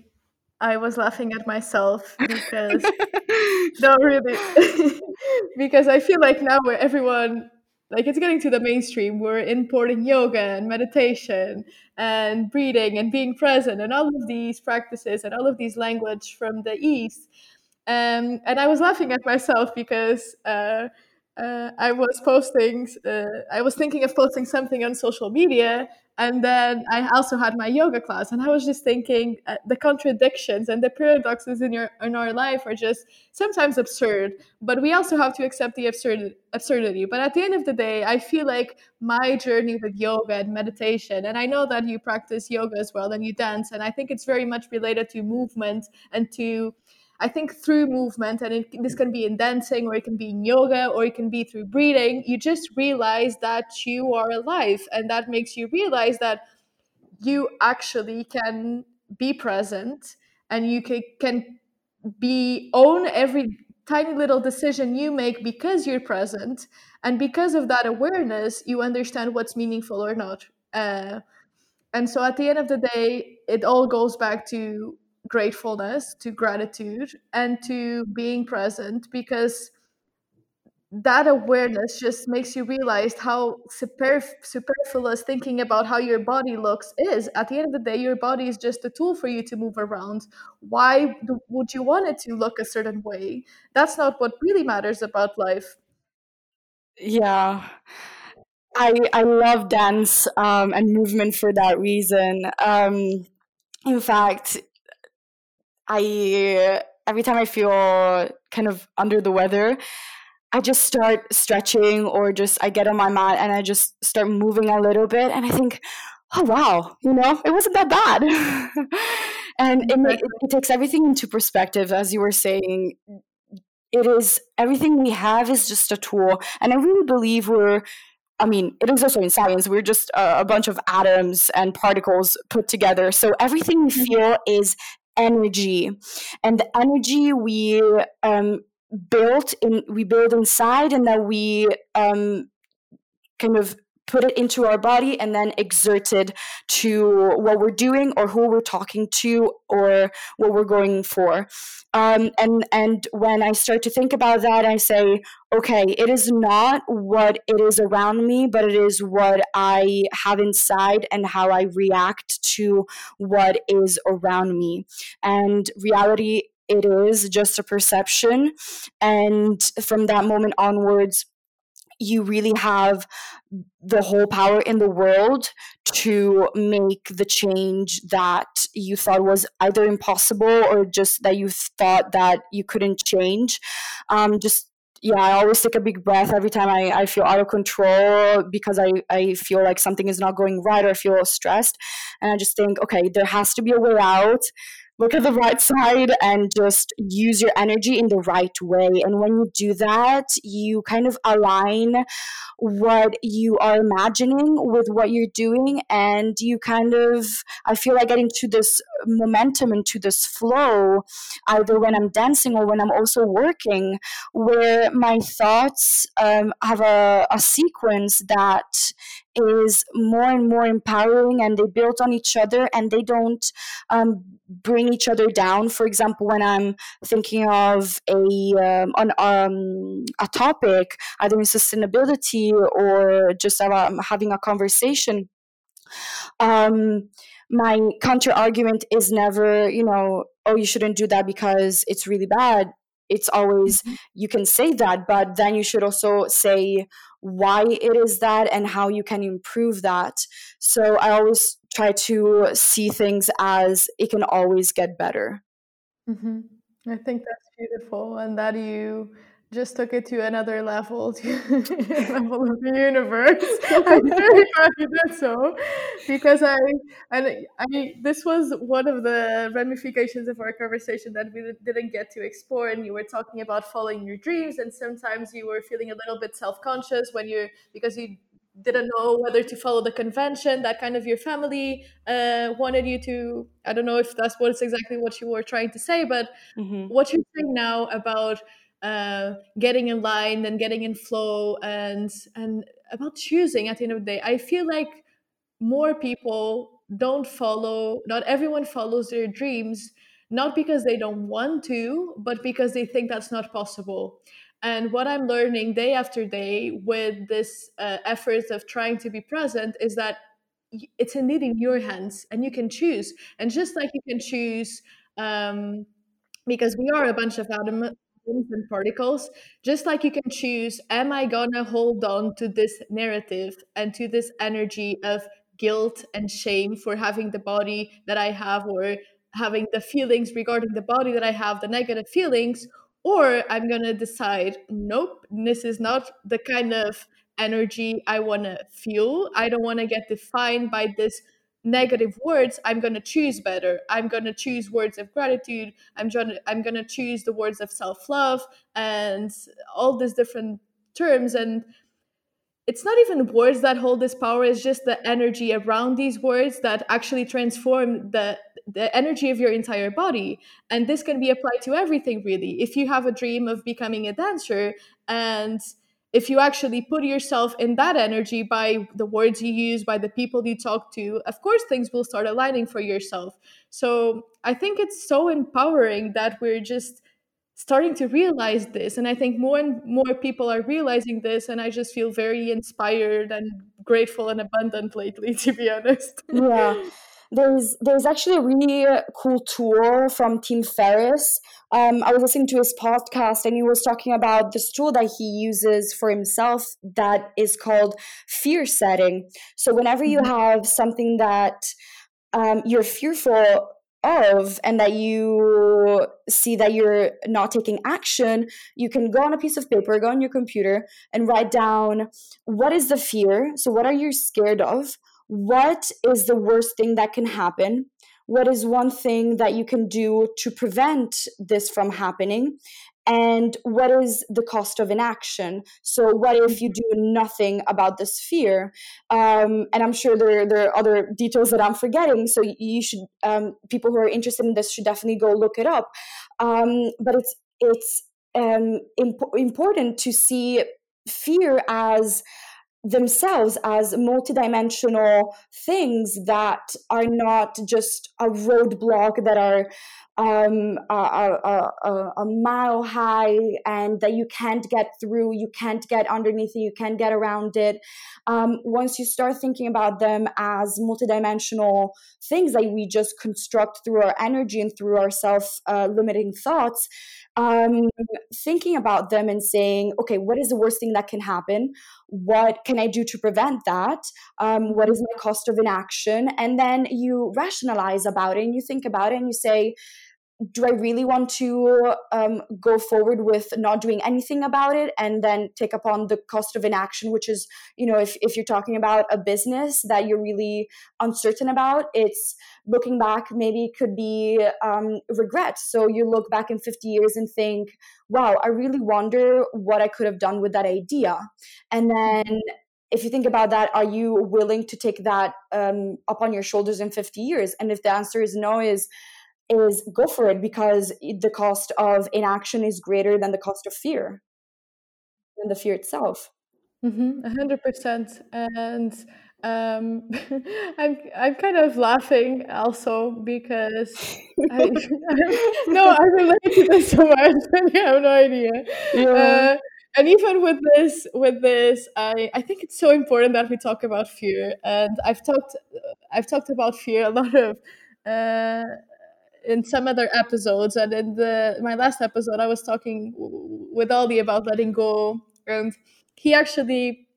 i was laughing at myself because no really because i feel like now where everyone like it's getting to the mainstream we're importing yoga and meditation and breathing and being present and all of these practices and all of these language from the east um, and i was laughing at myself because uh, uh, I was posting, uh, I was thinking of posting something on social media. And then I also had my yoga class. And I was just thinking uh, the contradictions and the paradoxes in, your, in our life are just sometimes absurd. But we also have to accept the absurd, absurdity. But at the end of the day, I feel like my journey with yoga and meditation, and I know that you practice yoga as well and you dance. And I think it's very much related to movement and to I think through movement, and it, this can be in dancing, or it can be in yoga, or it can be through breathing, you just realize that you are alive. And that makes you realize that you actually can be present and you can, can be own every tiny little decision you make because you're present and because of that awareness you understand what's meaningful or not uh, and so at the end of the day it all goes back to gratefulness to gratitude and to being present because that awareness just makes you realize how superf- superfluous thinking about how your body looks is. At the end of the day, your body is just a tool for you to move around. Why would you want it to look a certain way? That's not what really matters about life. Yeah. I, I love dance um, and movement for that reason. Um, in fact, I every time I feel kind of under the weather, I just start stretching or just I get on my mat and I just start moving a little bit and I think, oh wow, you know, it wasn't that bad. and it, it, it takes everything into perspective, as you were saying. It is everything we have is just a tool, and I really believe we're I mean, it is also in science. We're just a, a, bunch of atoms and particles put together. So everything we mm-hmm. feel is energy, and the energy we um, built in we build inside and that we um, kind of put it into our body and then exert it to what we're doing or who we're talking to or what we're going for um, and and when i start to think about that i say okay it is not what it is around me but it is what i have inside and how i react to what is around me and reality it is just a perception. And from that moment onwards, you really have the whole power in the world to make the change that you thought was either impossible or just that you thought that you couldn't change. Um, just yeah, I always take a big breath every time I, I feel out of control because I, I feel like something is not going right or I feel stressed. And I just think, okay, there has to be a way out look at the right side and just use your energy in the right way. And when you do that, you kind of align what you are imagining with what you're doing. And you kind of, I feel like getting to this momentum into this flow, either when I'm dancing or when I'm also working, where my thoughts um, have a, a sequence that is more and more empowering and they build on each other and they don't um, bring each other down for example when i'm thinking of a um, on um, a topic either in sustainability or just um, having a conversation um, my counter argument is never you know oh you shouldn't do that because it's really bad it's always mm-hmm. you can say that but then you should also say why it is that and how you can improve that so i always try to see things as it can always get better mm-hmm. i think that's beautiful and that you just took it to another level, to level of the universe. I'm very glad you did so, because I and I this was one of the ramifications of our conversation that we didn't get to explore. And you were talking about following your dreams, and sometimes you were feeling a little bit self conscious when you're because you didn't know whether to follow the convention that kind of your family uh, wanted you to i don't know if that's what's exactly what you were trying to say but mm-hmm. what you're saying now about uh, getting in line and getting in flow and and about choosing at the end of the day. I feel like more people don't follow not everyone follows their dreams not because they don't want to but because they think that's not possible. And what i'm learning day after day with this uh, efforts of trying to be present is that it's indeed in your hands and you can choose. And just like you can choose um, because we are a bunch of atoms and particles just like you can choose am i gonna hold on to this narrative and to this energy of guilt and shame for having the body that i have or having the feelings regarding the body that i have the negative feelings or i'm gonna decide nope this is not the kind of energy i want to feel i don't want to get defined by this negative words i'm going to choose better. I'm going to choose words of gratitude. I'm going to i'm going to choose the words of self-love and all these different terms. And it's not even words that hold this power it's just the energy around these words that actually transform the the energy of your entire body. And this can be applied to everything really. If you have a dream of becoming a dancer and if you actually put yourself in that energy by the words you use by the people you talk to of course things will start aligning for yourself. So i think it's so empowering that we're just starting to realize this and i think more and more people are realizing this and i just feel very inspired and grateful and abundant lately to be honest. Yeah there's there's actually a really cool tool from Tim Ferriss. Um, I was listening to his podcast and he was talking about this tool that he uses for himself that is called fear setting. So whenever you mm-hmm. have something that um, you're fearful of and that you see that you're not taking action, you can go on a piece of paper, go on your computer, and write down what is the fear. So, what are you scared of? What is the worst thing that can happen? What is one thing that you can do to prevent this from happening? And what is the cost of inaction? So, what if you do nothing about this fear? Um, and I'm sure there, there are other details that I'm forgetting. So, you should, um, people who are interested in this should definitely go look it up. Um, but it's, it's um, imp- important to see fear as themselves as multidimensional things that are not just a roadblock that are um, a, a, a, a, mile high and that you can't get through, you can't get underneath it, you can't get around it. Um, once you start thinking about them as multidimensional things that we just construct through our energy and through our self uh, limiting thoughts, um, thinking about them and saying, okay, what is the worst thing that can happen? What can I do to prevent that? Um, what is my cost of inaction? And then you rationalize about it and you think about it and you say, do I really want to um, go forward with not doing anything about it and then take upon the cost of inaction, which is, you know, if, if you're talking about a business that you're really uncertain about, it's looking back, maybe could be um, regret. So you look back in 50 years and think, wow, I really wonder what I could have done with that idea. And then if you think about that, are you willing to take that um, upon your shoulders in 50 years? And if the answer is no, is is go for it because the cost of inaction is greater than the cost of fear. Than the fear itself. Mm-hmm, 100% and um, I'm I'm kind of laughing also because I, no I relate to this so much you have no idea. Yeah. Uh, and even with this with this I, I think it's so important that we talk about fear. And I've talked I've talked about fear a lot of uh, in some other episodes and in the my last episode i was talking with aldi about letting go and he actually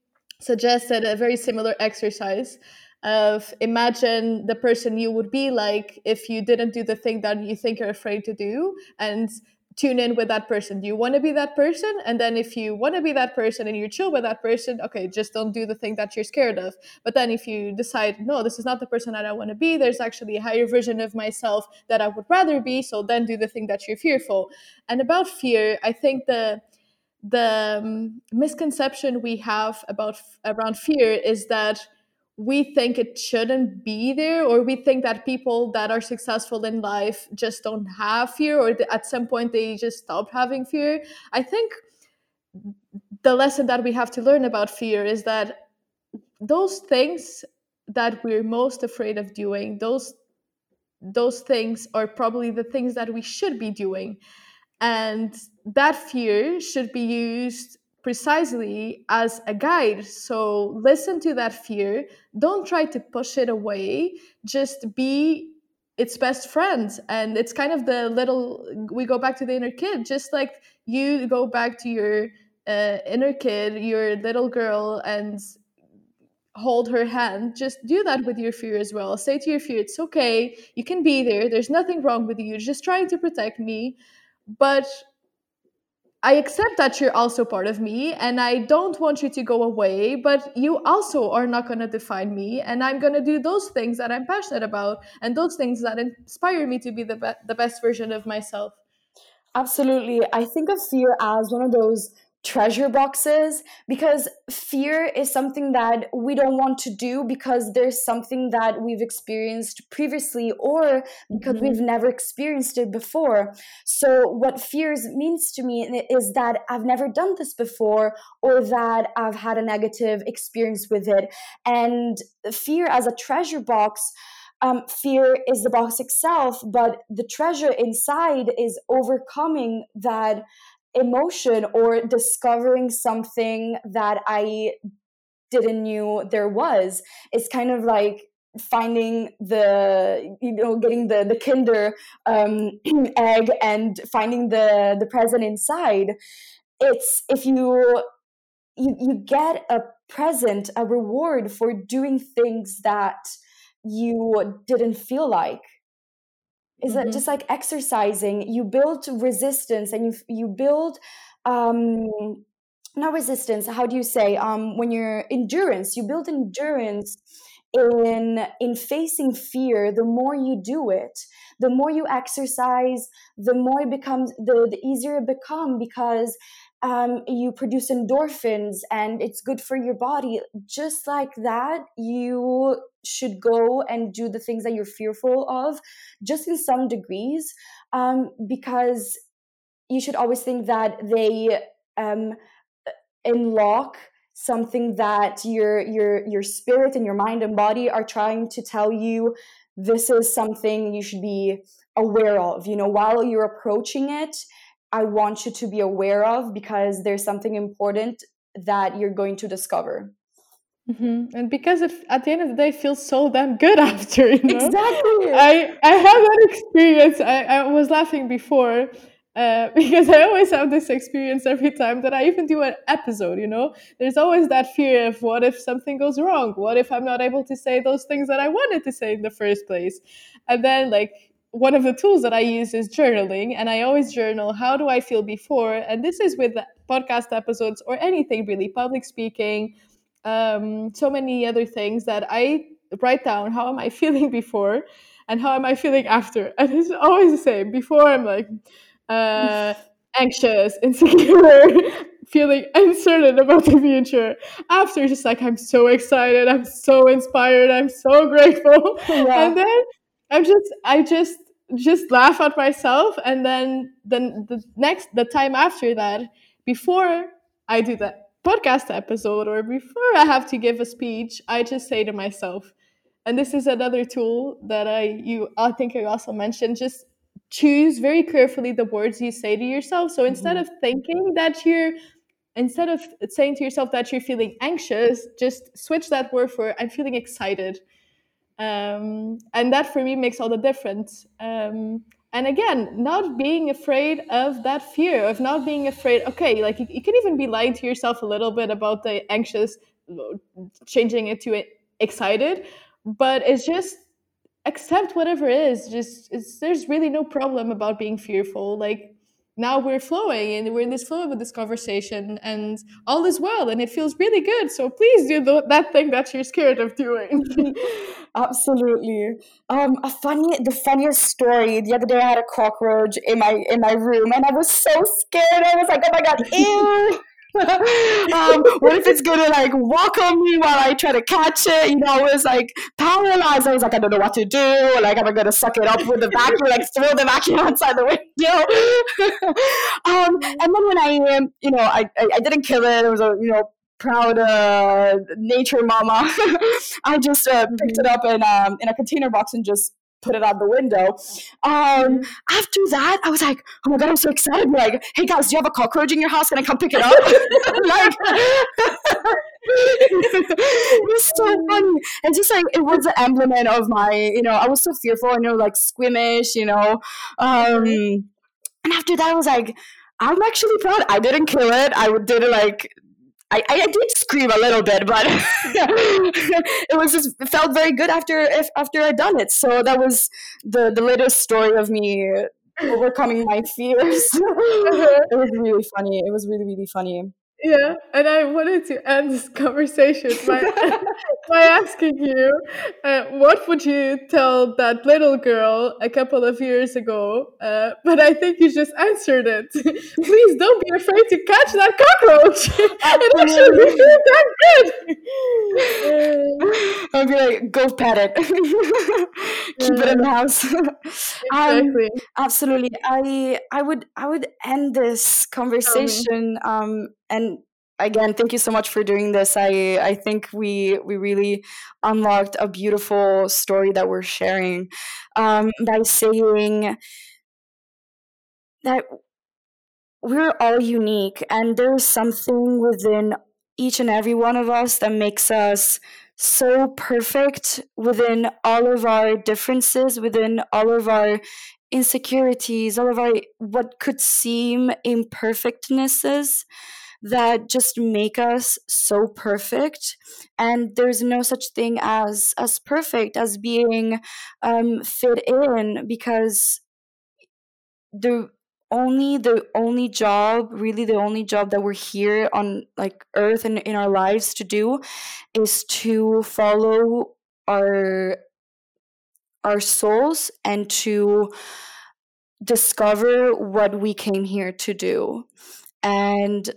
suggested a very similar exercise of imagine the person you would be like if you didn't do the thing that you think you're afraid to do and tune in with that person. Do you want to be that person? And then if you want to be that person and you're chill with that person, okay, just don't do the thing that you're scared of. But then if you decide, no, this is not the person that I want to be, there's actually a higher version of myself that I would rather be, so then do the thing that you're fearful. And about fear, I think the the um, misconception we have about around fear is that we think it shouldn't be there or we think that people that are successful in life just don't have fear or at some point they just stop having fear. I think the lesson that we have to learn about fear is that those things that we're most afraid of doing those those things are probably the things that we should be doing. And that fear should be used precisely as a guide. So listen to that fear. Don't try to push it away. Just be its best friend. And it's kind of the little, we go back to the inner kid, just like you go back to your uh, inner kid, your little girl, and hold her hand just do that with your fear as well say to your fear it's okay you can be there there's nothing wrong with you just trying to protect me but I accept that you're also part of me and I don't want you to go away, but you also are not going to define me. And I'm going to do those things that I'm passionate about and those things that inspire me to be the, be- the best version of myself. Absolutely. I think of fear as one of those treasure boxes because fear is something that we don't want to do because there's something that we've experienced previously or because mm-hmm. we've never experienced it before. So, what fears means to me is that I've never done this before or that I've had a negative experience with it. And fear as a treasure box. Um, fear is the box itself, but the treasure inside is overcoming that emotion or discovering something that I didn't knew there was. It's kind of like finding the you know getting the the kinder um, egg and finding the the present inside it's if you you you get a present a reward for doing things that you didn't feel like is mm-hmm. that just like exercising you build resistance and you you build um not resistance how do you say um when you're endurance you build endurance in in facing fear the more you do it the more you exercise the more it becomes the, the easier it become because um, you produce endorphins and it's good for your body. Just like that you should go and do the things that you're fearful of just in some degrees um, because you should always think that they um, unlock something that your your your spirit and your mind and body are trying to tell you this is something you should be aware of. You know while you're approaching it I want you to be aware of because there's something important that you're going to discover. Mm-hmm. And because it, at the end of the day, feels so damn good after. You know? Exactly. I I have that experience. I, I was laughing before uh, because I always have this experience every time that I even do an episode. You know, there's always that fear of what if something goes wrong? What if I'm not able to say those things that I wanted to say in the first place? And then like one of the tools that I use is journaling, and I always journal how do I feel before. And this is with podcast episodes or anything really, public speaking, um, so many other things that I write down how am I feeling before and how am I feeling after. And it's always the same. Before, I'm like uh, anxious, insecure, feeling uncertain about the future. After, just like I'm so excited, I'm so inspired, I'm so grateful. Yeah. And then I'm just I just just laugh at myself and then then the next the time after that before I do that podcast episode or before I have to give a speech, I just say to myself, and this is another tool that I you I think I also mentioned, just choose very carefully the words you say to yourself. So instead mm-hmm. of thinking that you're instead of saying to yourself that you're feeling anxious, just switch that word for I'm feeling excited um, and that for me makes all the difference. Um, and again not being afraid of that fear of not being afraid. Okay like you, you, can even be lying to yourself a little bit about the anxious changing it to excited but it's just accept whatever is. Just there's really no problem about being fearful. Like now we're flowing and we're in this flow of this conversation and all is well and it feels really good. So please do the, that thing that you're scared of doing. Absolutely. Um a funny the funniest story the other day i had a cockroach in my in my room and i was so scared. I was like oh my god ew um, what if it's gonna like walk on me while I try to catch it? You know, I was like paralyzed. I was like, I don't know what to do. Like, am I gonna suck it up with the vacuum? Like, throw the vacuum outside the window? um, and then when I, um, you know, I, I, I didn't kill it. It was a, you know, proud uh, nature mama. I just uh, picked it up in um, in a container box and just put it out the window. Um, after that, I was like, oh my god, I'm so excited. Like, hey guys, do you have a cockroach in your house? Can I come pick it up? like, it was so funny. It's just like it was the emblem of my, you know, I was so fearful and you know, like squeamish, you know. Um, and after that, I was like, I'm actually proud. I didn't kill it. I did it like I, I did scream a little bit, but it was just it felt very good after after I'd done it. So that was the the latest story of me overcoming my fears. It was really funny. It was really really funny. Yeah, and I wanted to end this conversation by by asking you, uh, what would you tell that little girl a couple of years ago? Uh, but I think you just answered it. Please don't be afraid to catch that cockroach. it actually feels that good. I'll be like, go pet it. Keep yeah. it in the house. exactly. Um, absolutely. I I would I would end this conversation um and again thank you so much for doing this. I i think we we really unlocked a beautiful story that we're sharing um, by saying that we're all unique and there's something within each and every one of us that makes us so perfect within all of our differences within all of our insecurities all of our what could seem imperfectnesses that just make us so perfect. And there's no such thing as as perfect as being um, fit in because the only the only job really the only job that we're here on like earth and in our lives to do is to follow our our souls and to discover what we came here to do. And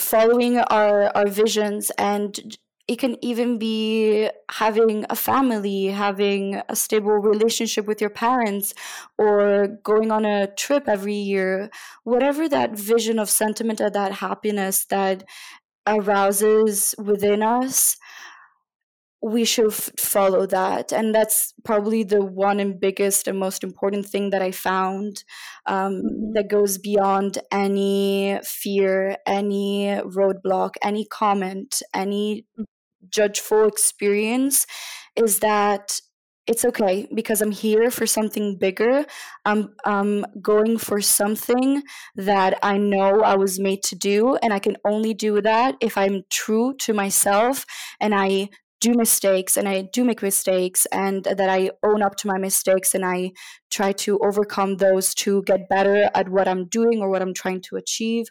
following our our visions and it can even be having a family, having a stable relationship with your parents, or going on a trip every year. Whatever that vision of sentiment or that happiness that arouses within us, we should f- follow that. And that's probably the one and biggest and most important thing that i found um, mm-hmm. that goes beyond any fear any roadblock any comment any judgeful experience is that it's okay because i'm here for something bigger. I'm, I'm going for something that i know i was made to do and i can only do that if i'm true to myself and i do mistakes and I do make mistakes and that I own up to my mistakes and I try to overcome those to get better at what I'm doing or what I'm trying to achieve.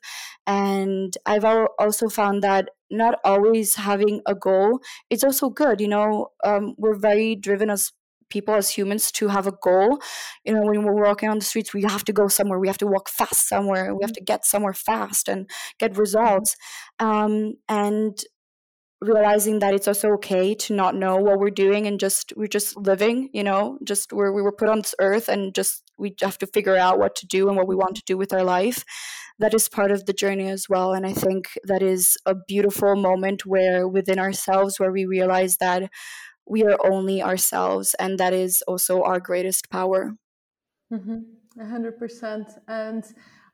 And I've also found that not always having a goal is also good. You know, um, we're very driven as people as humans to have a goal you know when we're walking on the streets we have to go somewhere we have to walk fast somewhere we have to get somewhere fast and get results um, and realizing that it's also okay to not know what we're doing and just we're just living you know just where we were put on this earth and just we have to figure out what to do and what we want to do with our life. That is part of the journey as well and i think that is a beautiful moment where within ourselves where we realize that we are only ourselves and that is also our greatest power. Mm-hmm. 100% and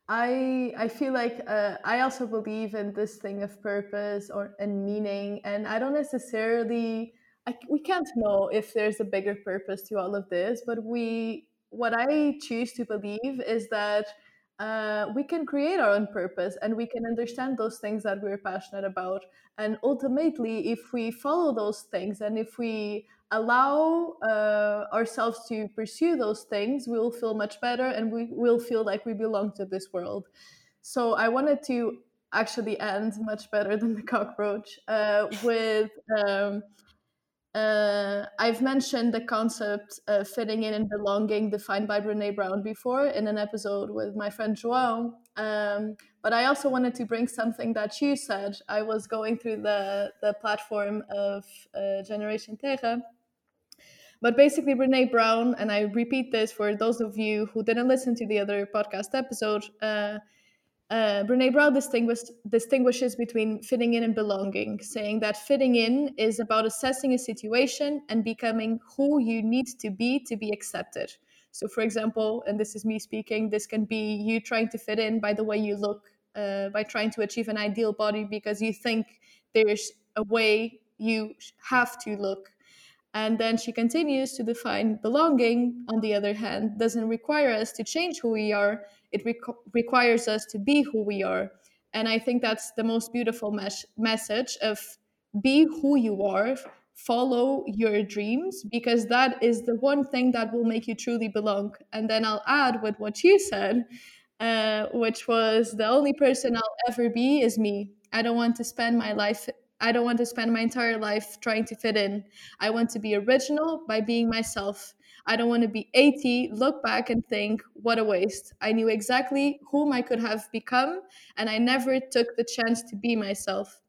I I feel like uh, I also believe in this thing of purpose or and meaning, and I don't necessarily I, we can't know if there's a bigger purpose to all of this, but we what I choose to believe is that uh, we can create our own purpose and we can understand those things that we're passionate about, and ultimately, if we follow those things and if we allow uh, ourselves to pursue those things, we will feel much better and we will feel like we belong to this world. So I wanted to actually end much better than the cockroach uh, with. Um, uh, I've mentioned the concept of fitting in and belonging defined by Brene Brown before in an episode with my friend João. Um, but I also wanted to bring something that you said. I was going through the, the platform of uh, Generation Terra, but basically, Brene Brown, and I repeat this for those of you who didn't listen to the other podcast episode, uh, uh, Brene Brown distinguishes between fitting in and belonging, saying that fitting in is about assessing a situation and becoming who you need to be to be accepted. So, for example, and this is me speaking, this can be you trying to fit in by the way you look, uh, by trying to achieve an ideal body because you think there's a way you have to look and then she continues to define belonging, on the other hand, doesn't require us to change who we are, it requires us to be who we are. And I think that's the most beautiful mes- message of be who you are, follow your dreams because that is the one thing that will make you truly belong. And then I'll add with what you said, uh, which was the only person I'll ever be is me. I don't want to spend my life. I don't want to spend my entire life trying to fit in. I want to be original by being myself. I don't want to be 80, look back and think, what a waste. I knew exactly whom I could have become, and I never took the chance to be myself.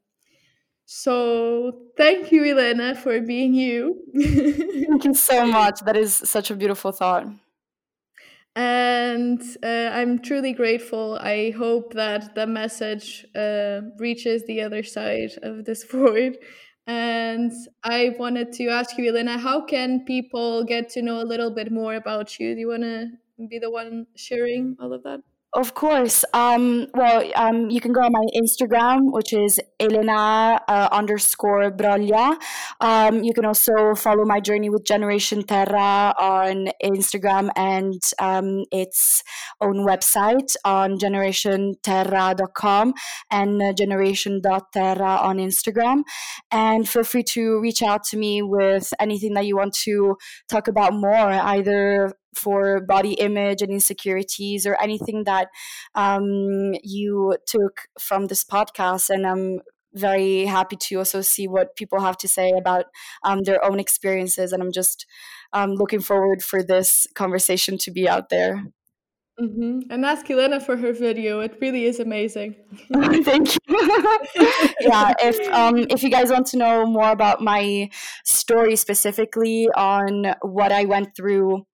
So thank you, Elena, for being you. thank you so much. That is such a beautiful thought. And uh, I'm truly grateful. I hope that the message uh, reaches the other side of this void. And I wanted to ask you, Elena, how can people get to know a little bit more about you? Do you want to be the one sharing all of that? Of course. Um, well, um, you can go on my Instagram, which is Elena uh, underscore Broglia. Um, you can also follow my journey with Generation Terra on Instagram and um, its own website on generationterra.com and uh, generation.terra on Instagram. And feel free to reach out to me with anything that you want to talk about more, either for body image and insecurities or anything that um, you took from this podcast. And I'm very happy to also see what people have to say about um, their own experiences. And I'm just um, looking forward for this conversation to be out there. Mm-hmm. And ask Elena for her video. It really is amazing. Thank you. yeah, if um, if you guys want to know more about my story specifically on what I went through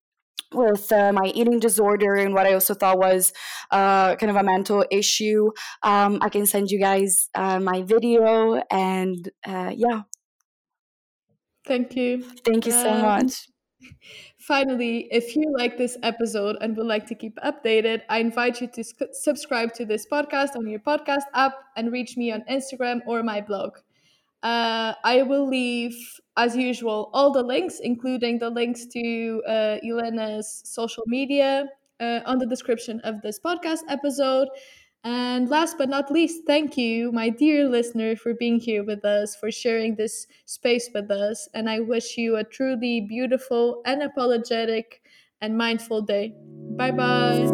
with uh, my eating disorder and what I also thought was uh, kind of a mental issue. Um, I can send you guys uh, my video and uh, yeah. Thank you. Thank you so um, much. Finally, if you like this episode and would like to keep updated, I invite you to subscribe to this podcast on your podcast app and reach me on Instagram or my blog. Uh, I will leave, as usual, all the links, including the links to uh, Elena's social media, uh, on the description of this podcast episode. And last but not least, thank you, my dear listener, for being here with us, for sharing this space with us. And I wish you a truly beautiful, unapologetic, and mindful day. Bye bye.